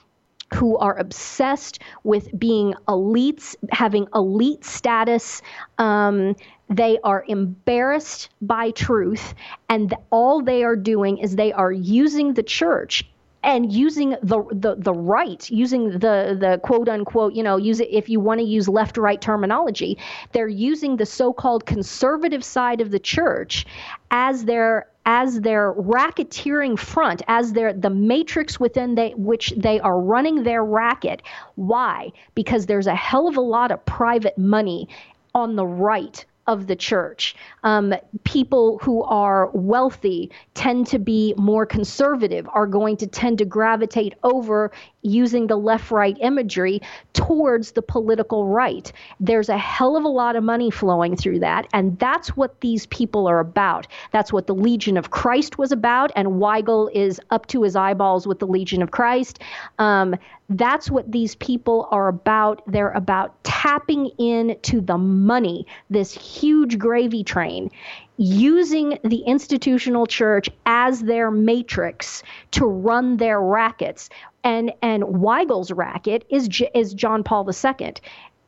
who are obsessed with being elites, having elite status. Um, they are embarrassed by truth, and all they are doing is they are using the church and using the, the the right, using the the quote unquote, you know, use it if you want to use left right terminology. They're using the so-called conservative side of the church as their as their racketeering front, as their the matrix within they, which they are running their racket. Why? Because there's a hell of a lot of private money on the right of the church. Um, people who are wealthy tend to be more conservative, are going to tend to gravitate over using the left right imagery towards the political right. There's a hell of a lot of money flowing through that. And that's what these people are about. That's what the Legion of Christ was about. And Weigel is up to his eyeballs with the Legion of Christ. Um, that's what these people are about. They're about tapping into the money, this huge gravy train using the institutional church as their matrix to run their rackets. And and Weigel's racket is is John Paul II.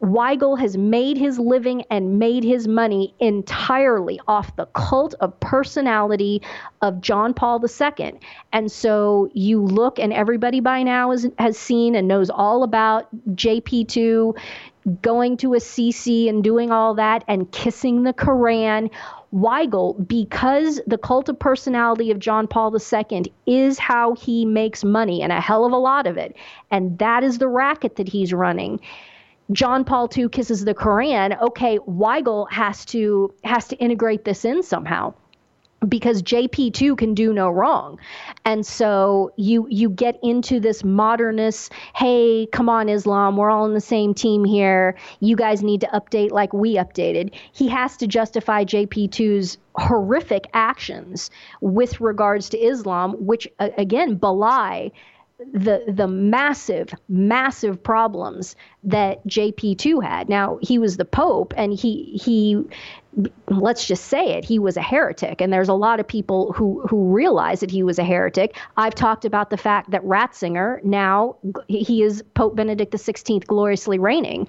Weigel has made his living and made his money entirely off the cult of personality of John Paul II. And so you look, and everybody by now is, has seen and knows all about JP2 going to Assisi and doing all that and kissing the Koran. Weigel, because the cult of personality of John Paul II is how he makes money, and a hell of a lot of it. And that is the racket that he's running. John Paul II kisses the Koran. Okay, Weigel has to has to integrate this in somehow because JP2 can do no wrong. And so you you get into this modernist, hey, come on Islam, we're all in the same team here. You guys need to update like we updated. He has to justify JP2's horrific actions with regards to Islam, which again belie the the massive massive problems that JP2 had. Now he was the pope and he he let's just say it he was a heretic and there's a lot of people who who realize that he was a heretic. I've talked about the fact that Ratzinger now he is Pope Benedict XVI gloriously reigning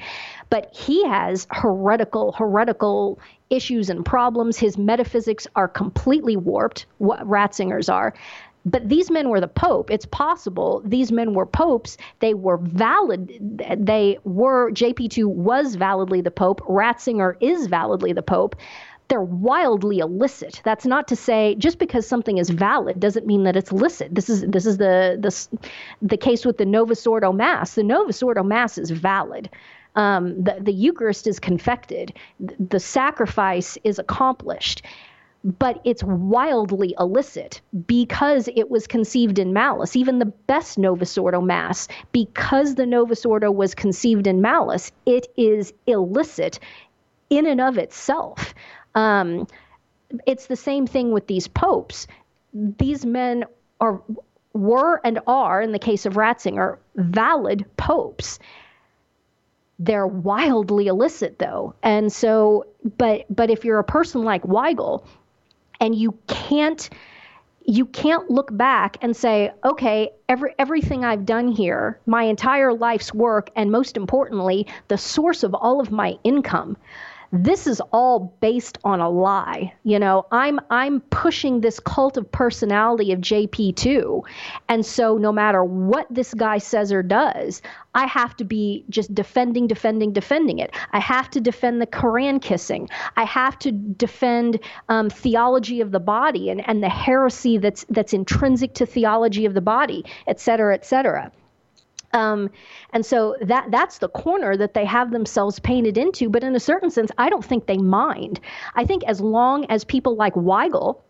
but he has heretical heretical issues and problems. His metaphysics are completely warped, what Ratzinger's are. But these men were the Pope. It's possible these men were popes. They were valid. They were, JP2 was validly the Pope. Ratzinger is validly the Pope. They're wildly illicit. That's not to say just because something is valid doesn't mean that it's licit. This is this is the the, the case with the Novus Ordo Mass. The Novus Ordo Mass is valid. Um, the, the Eucharist is confected. The sacrifice is accomplished but it's wildly illicit because it was conceived in malice. Even the best Novus Ordo Mass, because the Novus Ordo was conceived in malice, it is illicit in and of itself. Um, it's the same thing with these popes. These men are were and are, in the case of Ratzinger, valid popes. They're wildly illicit, though, and so. But but if you're a person like Weigel, and you can't you can't look back and say, okay, every, everything I've done here, my entire life's work, and most importantly, the source of all of my income, this is all based on a lie. You know, I'm I'm pushing this cult of personality of JP2. And so no matter what this guy says or does, I have to be just defending, defending, defending it. I have to defend the Koran kissing. I have to defend um, theology of the body and, and the heresy that's that's intrinsic to theology of the body, et cetera, et cetera. Um, and so that that's the corner that they have themselves painted into. But in a certain sense, I don't think they mind. I think as long as people like Weigel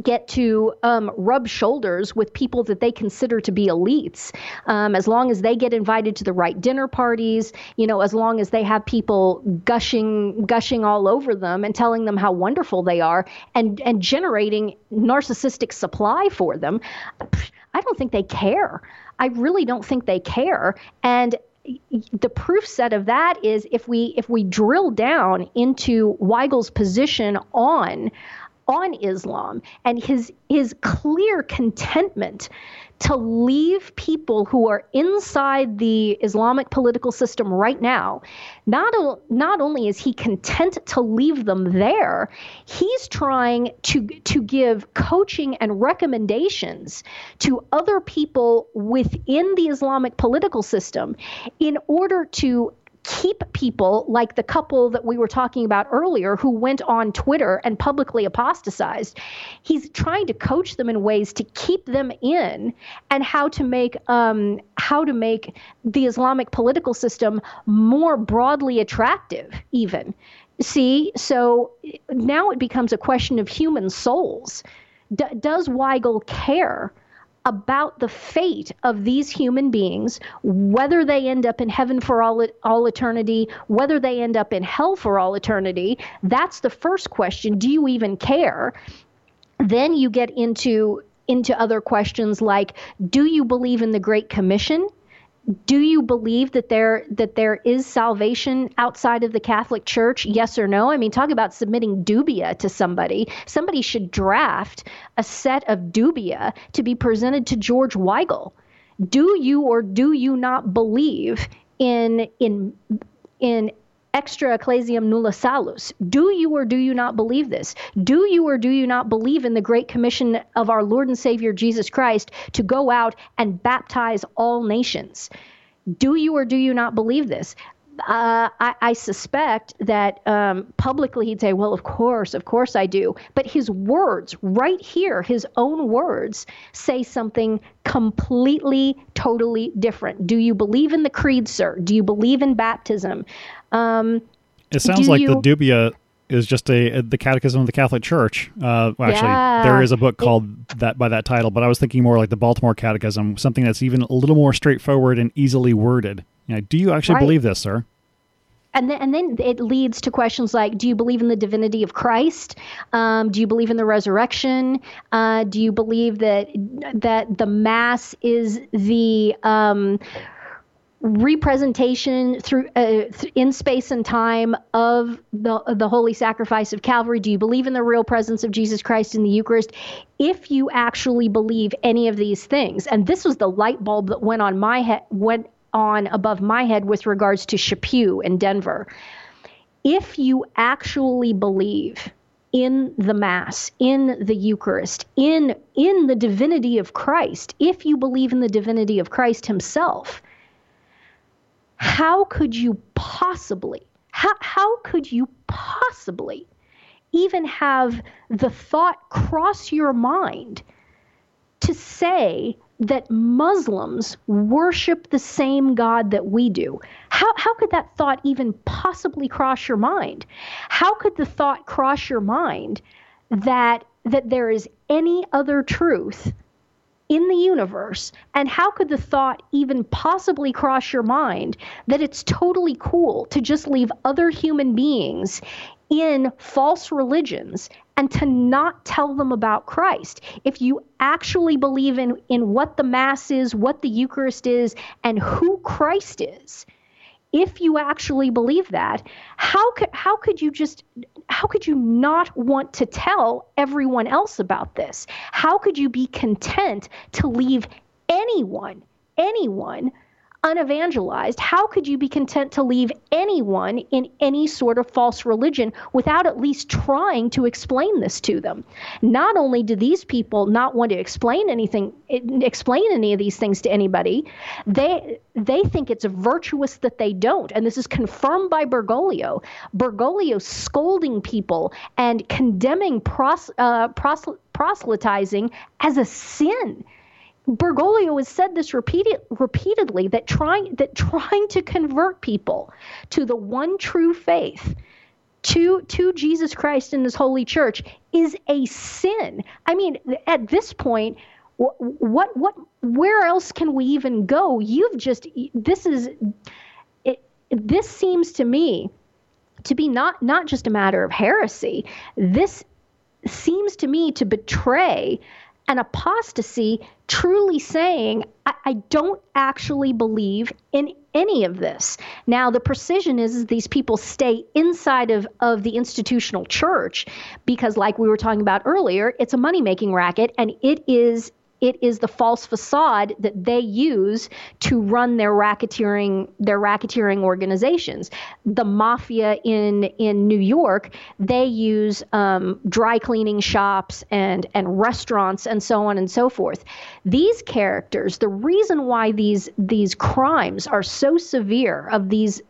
get to um, rub shoulders with people that they consider to be elites um, as long as they get invited to the right dinner parties you know as long as they have people gushing gushing all over them and telling them how wonderful they are and and generating narcissistic supply for them i don't think they care I really don't think they care. And the proof set of that is if we if we drill down into Weigel's position on on Islam and his his clear contentment to leave people who are inside the Islamic political system right now. Not, not only is he content to leave them there, he's trying to, to give coaching and recommendations to other people within the Islamic political system in order to keep people like the couple that we were talking about earlier who went on Twitter and publicly apostatized. He's trying to coach them in ways to keep them in and how to make um, how to make the Islamic political system more broadly attractive, even. See, so now it becomes a question of human souls. D- does Weigel care about the fate of these human beings, whether they end up in heaven for all, all eternity, whether they end up in hell for all eternity. That's the first question. Do you even care? Then you get into into other questions like do you believe in the great commission do you believe that there that there is salvation outside of the Catholic Church? Yes or no? I mean, talk about submitting dubia to somebody. Somebody should draft a set of dubia to be presented to George Weigel. Do you or do you not believe in in in extra ecclesiam nulla salus. Do you or do you not believe this? Do you or do you not believe in the great commission of our Lord and Savior Jesus Christ to go out and baptize all nations? Do you or do you not believe this? Uh, I, I, suspect that um, publicly he'd say, Well, of course, of course I do. But his words, right here, his own words, say something completely, totally different. Do you believe in the creed, sir? Do you believe in baptism? Um, it sounds like you, the dubia is just a, a, the Catechism of the Catholic Church. Uh, well, actually, yeah, there is a book called it, that by that title, but I was thinking more like the Baltimore Catechism, something that's even a little more straightforward and easily worded. You know, do you actually right. believe this, sir? And then, and then it leads to questions like Do you believe in the divinity of Christ? Um, do you believe in the resurrection? Uh, do you believe that that the Mass is the um, representation through uh, in space and time of the the holy sacrifice of Calvary? Do you believe in the real presence of Jesus Christ in the Eucharist? If you actually believe any of these things, and this was the light bulb that went on my head went on above my head with regards to Chaput in Denver. If you actually believe in the mass in the eucharist in in the divinity of christ if you believe in the divinity of christ himself how could you possibly, how, how could you possibly even have the thought cross your mind to say that Muslims worship the same God that we do. How, how could that thought even possibly cross your mind? How could the thought cross your mind that, that there is any other truth in the universe? And how could the thought even possibly cross your mind that it's totally cool to just leave other human beings in false religions and to not tell them about Christ. If you actually believe in, in what the Mass is, what the Eucharist is, and who Christ is, if you actually believe that, how could how could you just how could you not want to tell everyone else about this? How could you be content to leave anyone anyone unevangelized, how could you be content to leave anyone in any sort of false religion without at least trying to explain this to them? Not only do these people not want to explain anything, explain any of these things to anybody, they they think it's virtuous that they don't, and this is confirmed by Bergoglio. Bergoglio scolding people and condemning pros, uh, proselytizing as a sin Bergoglio has said this repeated, repeatedly that trying that trying to convert people to the one true faith to to Jesus Christ and his holy church is a sin. I mean, at this point, what what, what where else can we even go? You've just this is it, this seems to me to be not not just a matter of heresy. This seems to me to betray and apostasy truly saying, I, I, don't actually believe in any of this. Now, the precision is, is these people stay inside of, of the institutional church because, like we were talking about earlier, it's a money making racket and it is it is the false facade that they use to run their racketeering their racketeering organizations. The mafia in in New York they use um, dry cleaning shops and and restaurants and so on and so forth. These characters, the reason why these these crimes are so severe of these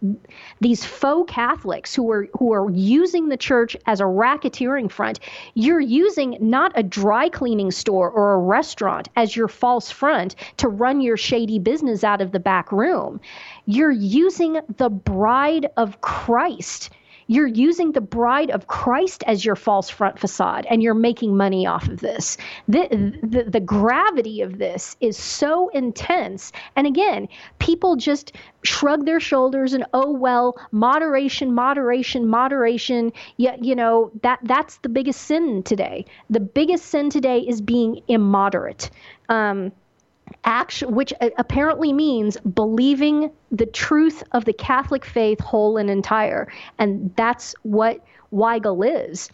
these faux Catholics who are who are using the church as a racketeering front, you're using not a dry cleaning store or a restaurant as your false front to run your shady business out of the back room. You're using the bride of Christ. You're using the bride of Christ as your false front facade, and you're making money off of this. The, the, the gravity of this is so intense. And again, people just shrug their shoulders and oh well moderation moderation moderation yeah you know that that's the biggest sin today the biggest sin today is being immoderate um, action which apparently means believing the truth of the catholic faith whole and entire and that's what weigel is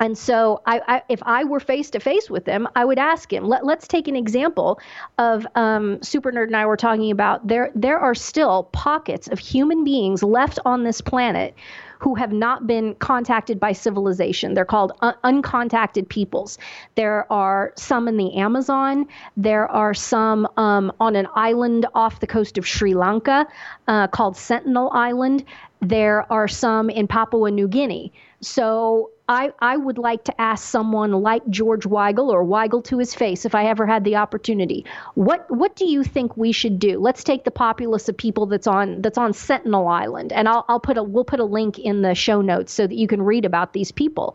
and so, I, I, if I were face to face with him, I would ask him. Let, us take an example of um, Super Nerd and I were talking about. There, there are still pockets of human beings left on this planet who have not been contacted by civilization. They're called un- uncontacted peoples. There are some in the Amazon. There are some um, on an island off the coast of Sri Lanka uh, called Sentinel Island. There are some in Papua New Guinea. So I, I would like to ask someone like George Weigel or Weigel to his face if I ever had the opportunity. What what do you think we should do? Let's take the populace of people that's on that's on Sentinel Island, and I'll I'll put a we'll put a link in the show notes so that you can read about these people.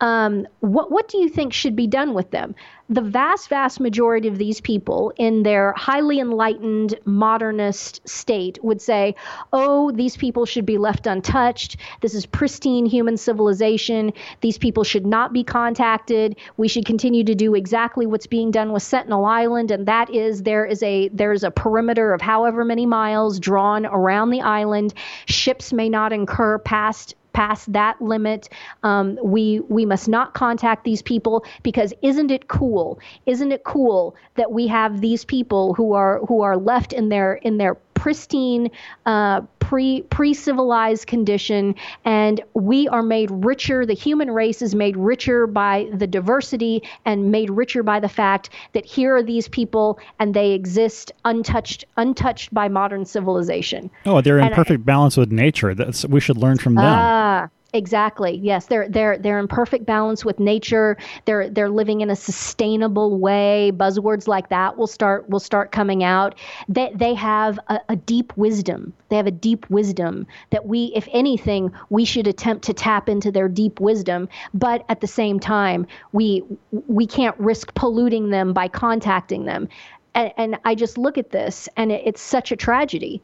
Um, what what do you think should be done with them? The vast vast majority of these people, in their highly enlightened modernist state, would say, "Oh, these people should be left untouched. This is pristine human civilization. These people should not be contacted. We should continue to do exactly what's being done with Sentinel Island, and that is there is a there is a perimeter of however many miles drawn around the island. Ships may not incur past past that limit. Um, we we must not contact these people because isn't it cool? Isn't it cool that we have these people who are who are left in their in their pristine uh, pre pre civilized condition, and we are made richer. The human race is made richer by the diversity and made richer by the fact that here are these people and they exist untouched untouched by modern civilization. Oh, they're in and perfect I, balance with nature. That's we should learn from them. Ah, Exactly. Yes, they're they're they're in perfect balance with nature. They're they're living in a sustainable way. Buzzwords like that will start will start coming out. They they have a, a deep wisdom. They have a deep wisdom that we, if anything, we should attempt to tap into their deep wisdom. But at the same time, we we can't risk polluting them by contacting them. And, and I just look at this, and it, it's such a tragedy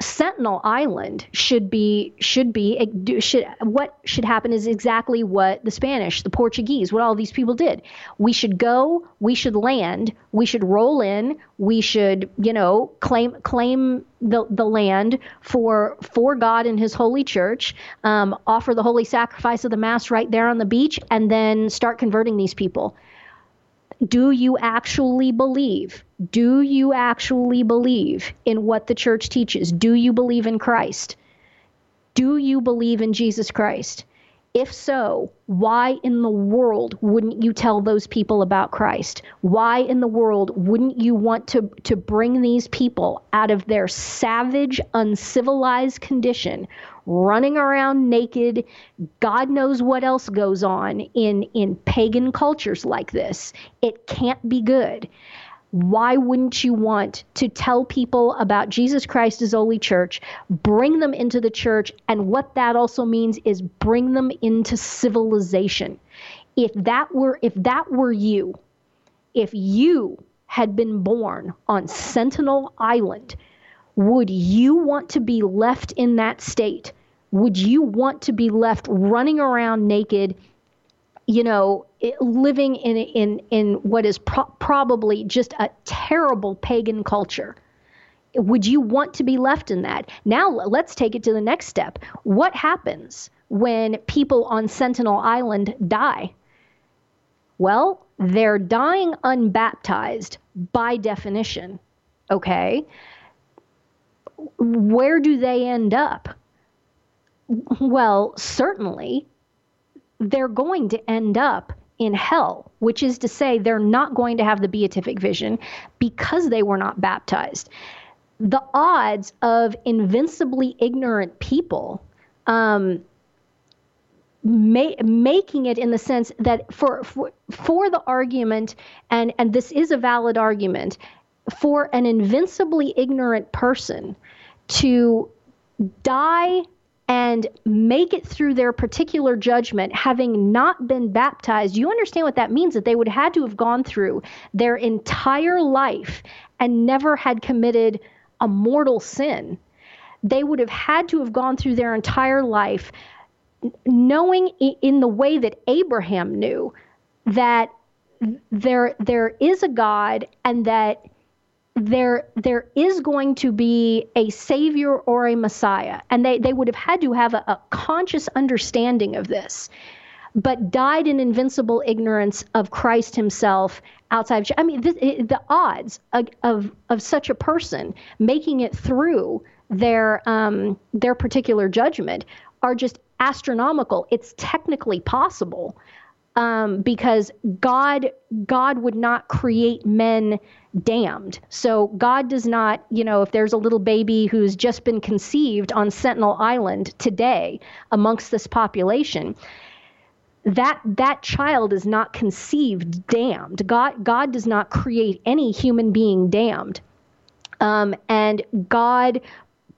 Sentinel Island should be should be should what should happen is exactly what the Spanish, the Portuguese, what all these people did. We should go, we should land, we should roll in, we should you know claim claim the the land for for God and His holy church, um, offer the holy sacrifice of the Mass right there on the beach, and then start converting these people do you actually believe? Do you actually believe in what the church teaches? Do you believe in Christ? Do you believe in Jesus Christ? If so, why in the world wouldn't you tell those people about Christ? Why in the world wouldn't you want to, to bring these people out of their savage, uncivilized condition, running around naked? God knows what else goes on in, in pagan cultures like this. It can't be good why wouldn't you want to tell people about Jesus Christ's holy church, bring them into the church, and what that also means is bring them into civilization. If that were if that were you, if you had been born on Sentinel Island, would you want to be left in that state? Would you want to be left running around naked you know, living in in in what is pro- probably just a terrible pagan culture. Would you want to be left in that? Now let's take it to the next step. What happens when people on Sentinel Island die? Well, they're dying unbaptized by definition. Okay. Where do they end up? Well, certainly they're going to end up in hell, which is to say, they're not going to have the beatific vision because they were not baptized. The odds of invincibly ignorant people um, ma- making it in the sense that for, for for the argument, and and this is a valid argument, for an invincibly ignorant person to die and make it through their particular judgment, having not been baptized, you understand what that means that they would have had to have gone through their entire life and never had committed a mortal sin. They would have had to have gone through their entire life knowing in the way that Abraham knew that there there is a God and that there there is going to be a savior or a messiah. And they, they would have had to have a, a conscious understanding of this but died in invincible ignorance of christ himself outside of i mean this, the odds of, of, of such a person making it through their um, their particular judgment are just astronomical. It's technically possible um, because God God would not create men damned. So God does not, you know, if there's a little baby who's just been conceived on Sentinel Island today amongst this population, that that child is not conceived damned. God God does not create any human being damned. Um, and God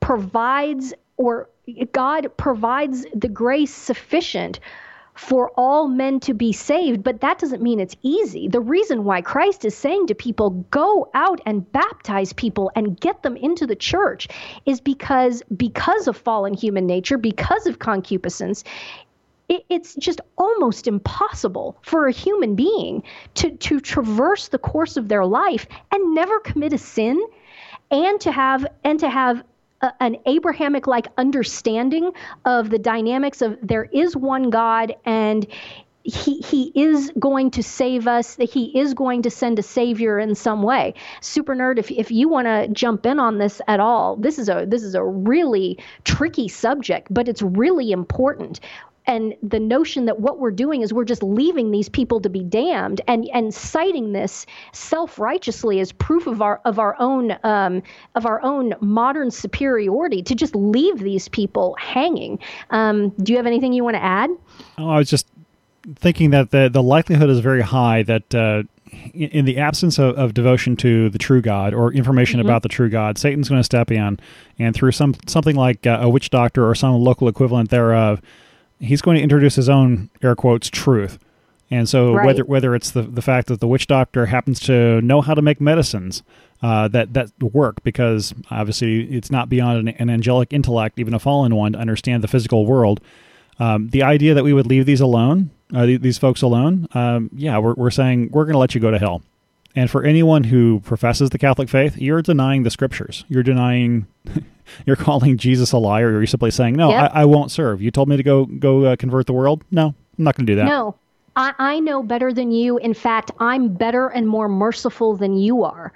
provides or God provides the grace sufficient for all men to be saved, but that doesn't mean it's easy. The reason why Christ is saying to people, go out and baptize people and get them into the church is because because of fallen human nature, because of concupiscence, it, it's just almost impossible for a human being to to traverse the course of their life and never commit a sin and to have and to have an Abrahamic like understanding of the dynamics of there is one God and he he is going to save us that he is going to send a savior in some way. Super nerd if, if you want to jump in on this at all this is a this is a really tricky subject but it's really important and the notion that what we're doing is we're just leaving these people to be damned and and citing this self-righteously as proof of our of our own um, of our own modern superiority to just leave these people hanging um, do you have anything you want to add oh, i was just thinking that the the likelihood is very high that uh, in the absence of, of, devotion to the true God or information mm-hmm. about the true God, Satan's going to step in and through some something like uh, a witch doctor or some local equivalent thereof, he's going to introduce his own air quotes truth. And so right. whether whether it's the the fact that the witch doctor happens to know how to make medicines uh, that that work because obviously it's not beyond an, an, angelic intellect, even a fallen one, to understand the physical world. Um, the idea that we would leave these alone, uh, these folks alone, um, yeah, we're, we're saying we're going to let you go to hell. And for anyone who professes the Catholic faith, you're denying the scriptures. You're denying you're calling Jesus a liar. You're simply saying, "No, yep. I, I, won't serve." You told me to go go uh, convert the world. No, I'm not going to do that. No, I, I know better than you. In fact, I'm better and more merciful than you are.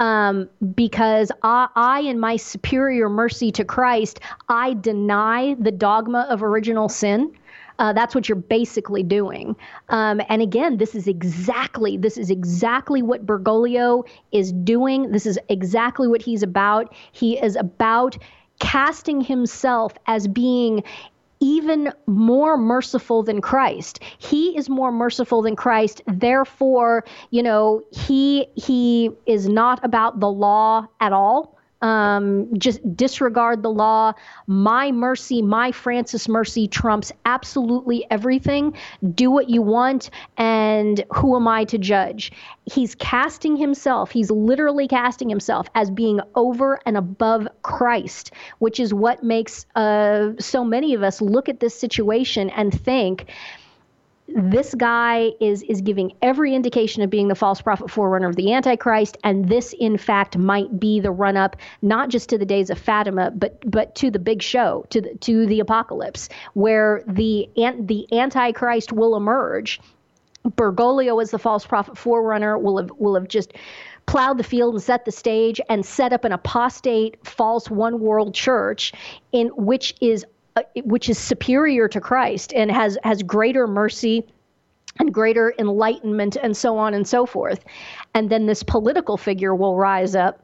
Um, because I, I, in my superior mercy to Christ, I deny the dogma of original sin. Uh, that's what you're basically doing. Um, and again, this is exactly this is exactly what Bergoglio is doing. This is exactly what he's about. He is about casting himself as being even more merciful than Christ. He is more merciful than Christ. Therefore, you know, he he is not about the law at all um, just disregard the law. My mercy, my Francis mercy trumps absolutely everything. Do what you want, and who am I to judge? He's casting himself, he's literally casting himself as being over and above Christ, which is what makes uh, so many of us look at this situation and think, this guy is is giving every indication of being the false prophet forerunner of the antichrist and this in fact might be the run up not just to the days of Fatima but but to the big show to the to the apocalypse where the the antichrist will emerge. Bergoglio as the false prophet forerunner will have will have just plowed the field and set the stage and set up an apostate false one world church in which is uh, which is superior to Christ and has has greater mercy and greater enlightenment and so on and so forth. And then this political figure will rise up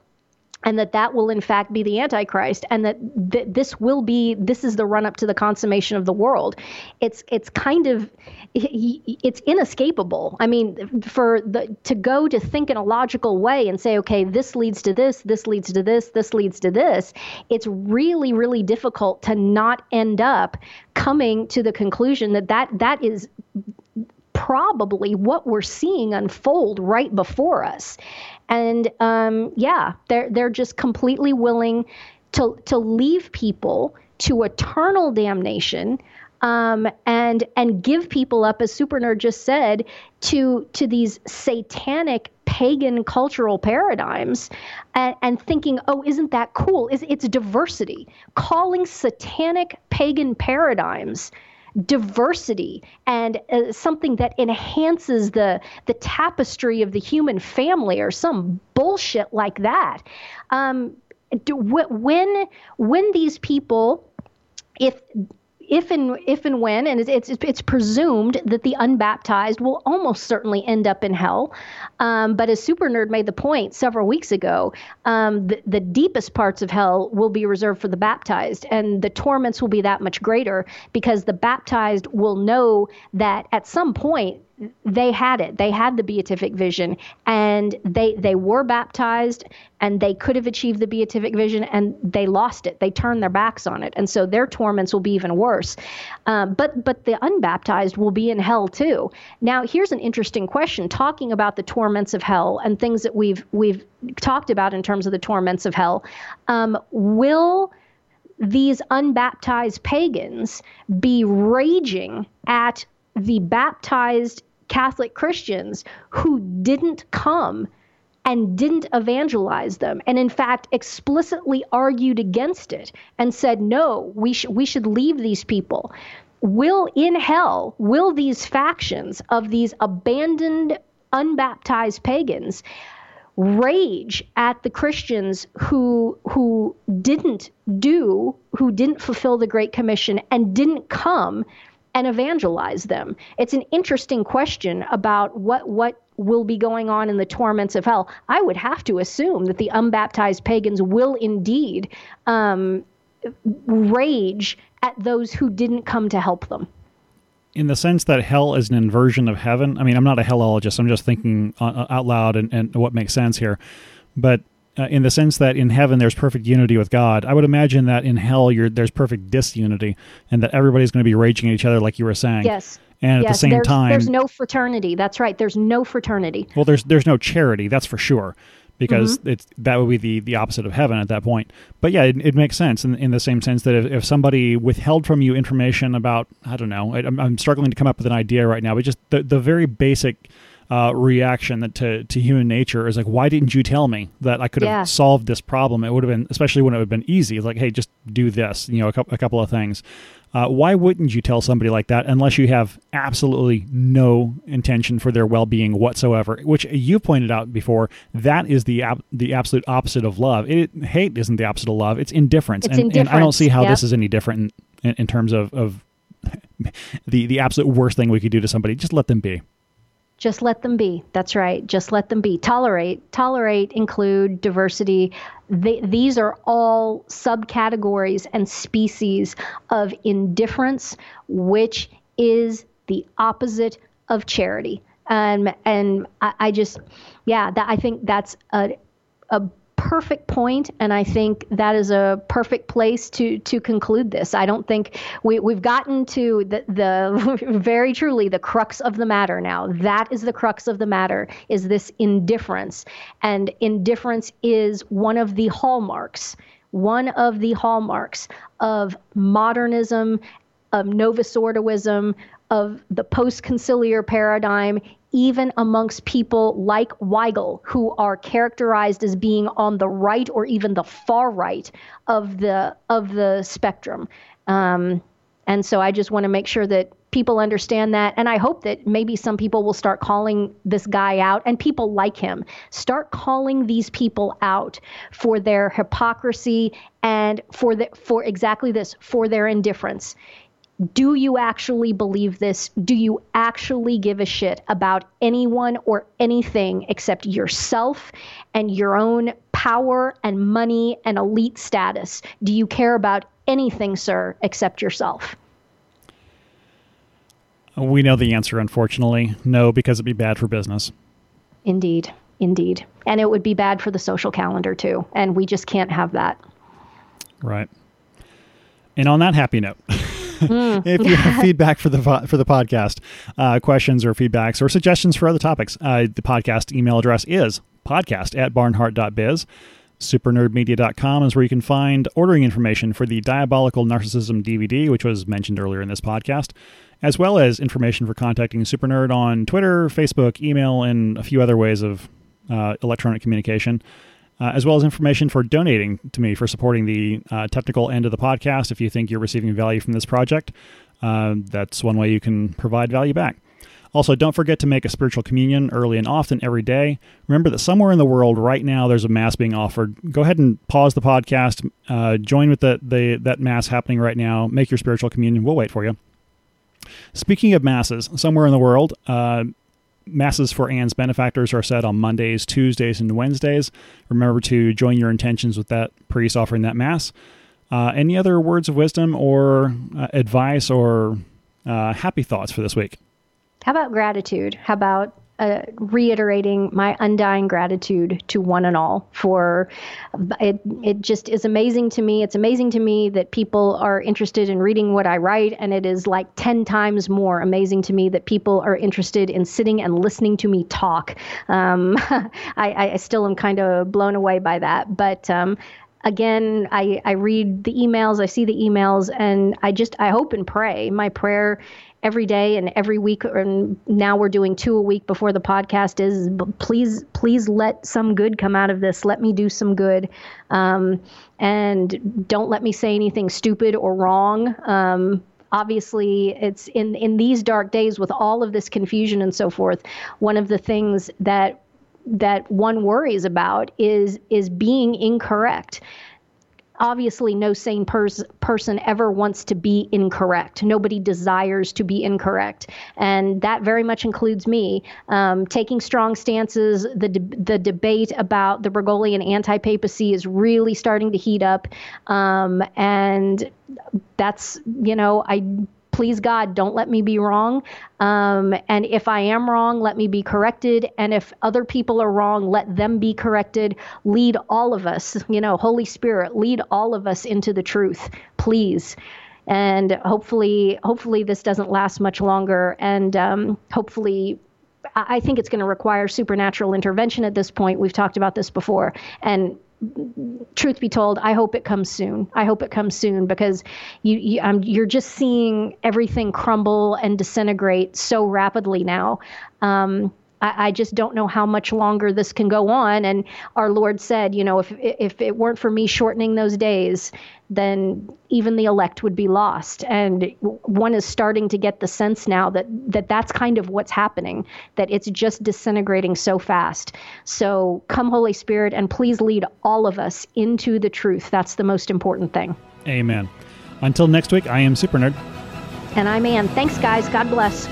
and that that will in fact be the antichrist and that th- this will be this is the run up to the consummation of the world it's it's kind of it's inescapable i mean for the to go to think in a logical way and say okay this leads to this this leads to this this leads to this it's really really difficult to not end up coming to the conclusion that that that is probably what we're seeing unfold right before us. And um, yeah, they're they're just completely willing to to leave people to eternal damnation. Um, and and give people up, as Super Nerd just said, to to these satanic pagan cultural paradigms, and, and thinking, oh, isn't that cool? Is it's diversity, calling satanic pagan paradigms diversity and uh, something that enhances the the tapestry of the human family or some bullshit like that. Um, do, when when these people if if and if and when, and it's, it's, it's presumed that the unbaptized will almost certainly end up in hell. Um, but as Super Nerd made the point several weeks ago, um, the, the deepest parts of hell will be reserved for the baptized, and the torments will be that much greater because the baptized will know that at some point they had it. They had the beatific vision, and they they were baptized, and they could have achieved the beatific vision, and they lost it. They turned their backs on it, and so their torments will be even worse. Um, but but the unbaptized will be in hell too. Now here's an interesting question: talking about the torments of hell and things that we've we've talked about in terms of the torments of hell, um, will these unbaptized pagans be raging at the baptized Catholic Christians who didn't come and didn't evangelize them and in fact explicitly argued against it and said no we sh- we should leave these people. Will in hell will these factions of these abandoned unbaptized pagans rage at the Christians who who didn't do who didn't fulfill the great commission and didn't come and evangelize them? It's an interesting question about what what will be going on in the torments of hell. I would have to assume that the unbaptized pagans will indeed um, rage at those who didn't come to help them. In the sense that hell is an inversion of heaven. I mean, I'm not a hellologist. I'm just thinking uh, out loud and, and what makes sense here. But uh, in the sense that in heaven there's perfect unity with God. I would imagine that in hell there's perfect disunity, and that everybody's going to be raging at each other, like you were saying. Yes. And yes, at the same there's, time, there's no fraternity. That's right. There's no fraternity. Well, there's there's no charity. That's for sure, because mm-hmm. it's that would be the the opposite of heaven at that point. But yeah, it, it makes sense in, in the same sense that if, if somebody withheld from you information about I don't know, I, I'm struggling to come up with an idea right now, but just the the very basic uh, reaction that to, to human nature is like, why didn't you tell me that I could have yeah. solved this problem? It would have been, especially when it would have been easy, like, hey, just do this, you know, a, a couple of things. Uh, why wouldn't you tell somebody like that unless you have absolutely no intention for their well-being whatsoever? Which you pointed out before, that is the ab- the absolute opposite of love. It, hate isn't the opposite of love; it's indifference, it's and, indifference. and I don't see how yep. this is any different in, in, in terms of, of the the absolute worst thing we could do to somebody. Just let them be. Just let them be. That's right. Just let them be. Tolerate, tolerate, include diversity. They, these are all subcategories and species of indifference, which is the opposite of charity. Um, and I, I just, yeah, that, I think that's a, a perfect point, and I think that is a perfect place to to conclude this. I don't think we we've gotten to the the very truly the crux of the matter now. That is the crux of the matter is this indifference, and indifference is one of the hallmarks one of the hallmarks of modernism, of Novus Ordoism, of the post conciliar paradigm, even amongst people like Weigel, who are characterized as being on the right or even the far right of the of the spectrum. Um, and so I just want to make sure that people understand that. And I hope that maybe some people will start calling this guy out and people like him start calling these people out for their hypocrisy and for the, for exactly this, for their indifference. Do you actually believe this? Do you actually give a shit about anyone or anything except yourself and your own power and money and elite status? Do you care about anything, sir, except yourself? We know the answer, unfortunately. No, because it'd be bad for business. Indeed. Indeed. And it would be bad for the social calendar, too. And we just can't have that. Right. And on that happy note, mm. if you have feedback for the for the podcast, uh, questions or feedbacks or suggestions for other topics, uh, the podcast email address is podcast at barnhardt.biz. Supernerdmedia.com is where you can find ordering information for the Diabolical Narcissism DVD, which was mentioned earlier in this podcast as well as information for contacting Supernerd on Twitter, Facebook, email, and a few other ways of uh, electronic communication, uh, as well as information for donating to me for supporting the uh, technical end of the podcast. If you think you're receiving value from this project, uh, that's one way you can provide value back. Also, don't forget to make a spiritual communion early and often every day. Remember that somewhere in the world right now there's a mass being offered. Go ahead and pause the podcast, uh, join with the, the that mass happening right now. Make your spiritual communion. We'll wait for you. Speaking of masses, somewhere in the world, uh, masses for Ann's benefactors are said on Mondays, Tuesdays, and Wednesdays. Remember to join your intentions with that priest offering that mass. Uh, any other words of wisdom or uh, advice or uh, happy thoughts for this week? How about gratitude? How about uh, reiterating my undying gratitude to one and all for it. It just is amazing to me. It's amazing to me that people are interested in reading what I write, and it is like 10 times more amazing to me that people are interested in sitting and listening to me talk. Um, I, I, still am kind of blown away by that. But um, again I, I read the emails i see the emails and i just i hope and pray. My prayer every day and every week and now we're doing two a week before the podcast is please please let some good come out of this. Let me do some good. Um, and don't let me say anything stupid or wrong. Um, obviously it's in in these dark days with all of this confusion and so forth one of the things that that one worries about is is being incorrect obviously no sane pers- person ever wants to be incorrect. Nobody desires to be incorrect, and that very much includes me. Um, taking strong stances, the de- the debate about the Bergoglian anti-papacy is really starting to heat up, um, and that's you know I please God, don't let me be wrong. Um, and if I am wrong, let me be corrected. And if other people are wrong, let them be corrected. Lead all of us, you know, Holy Spirit, lead all of us into the truth, please. And hopefully, hopefully this doesn't last much longer. And um, hopefully, I think it's going to require supernatural intervention at this point. We've talked about this before. And truth be told, I hope it comes soon. I hope it comes soon because you, you um, you're just seeing everything crumble and disintegrate so rapidly now. Um, I, I, just don't know how much longer this can go on. And our Lord said, you know, if if it weren't for me shortening those days, then even the elect would be lost. And one is starting to get the sense now that, that that's kind of what's happening, that it's just disintegrating so fast. So come, Holy Spirit, and please lead all of us into the truth. That's the most important thing. Amen. Until next week, I am Super Nerd. And I'm Ann. Thanks, guys. God bless.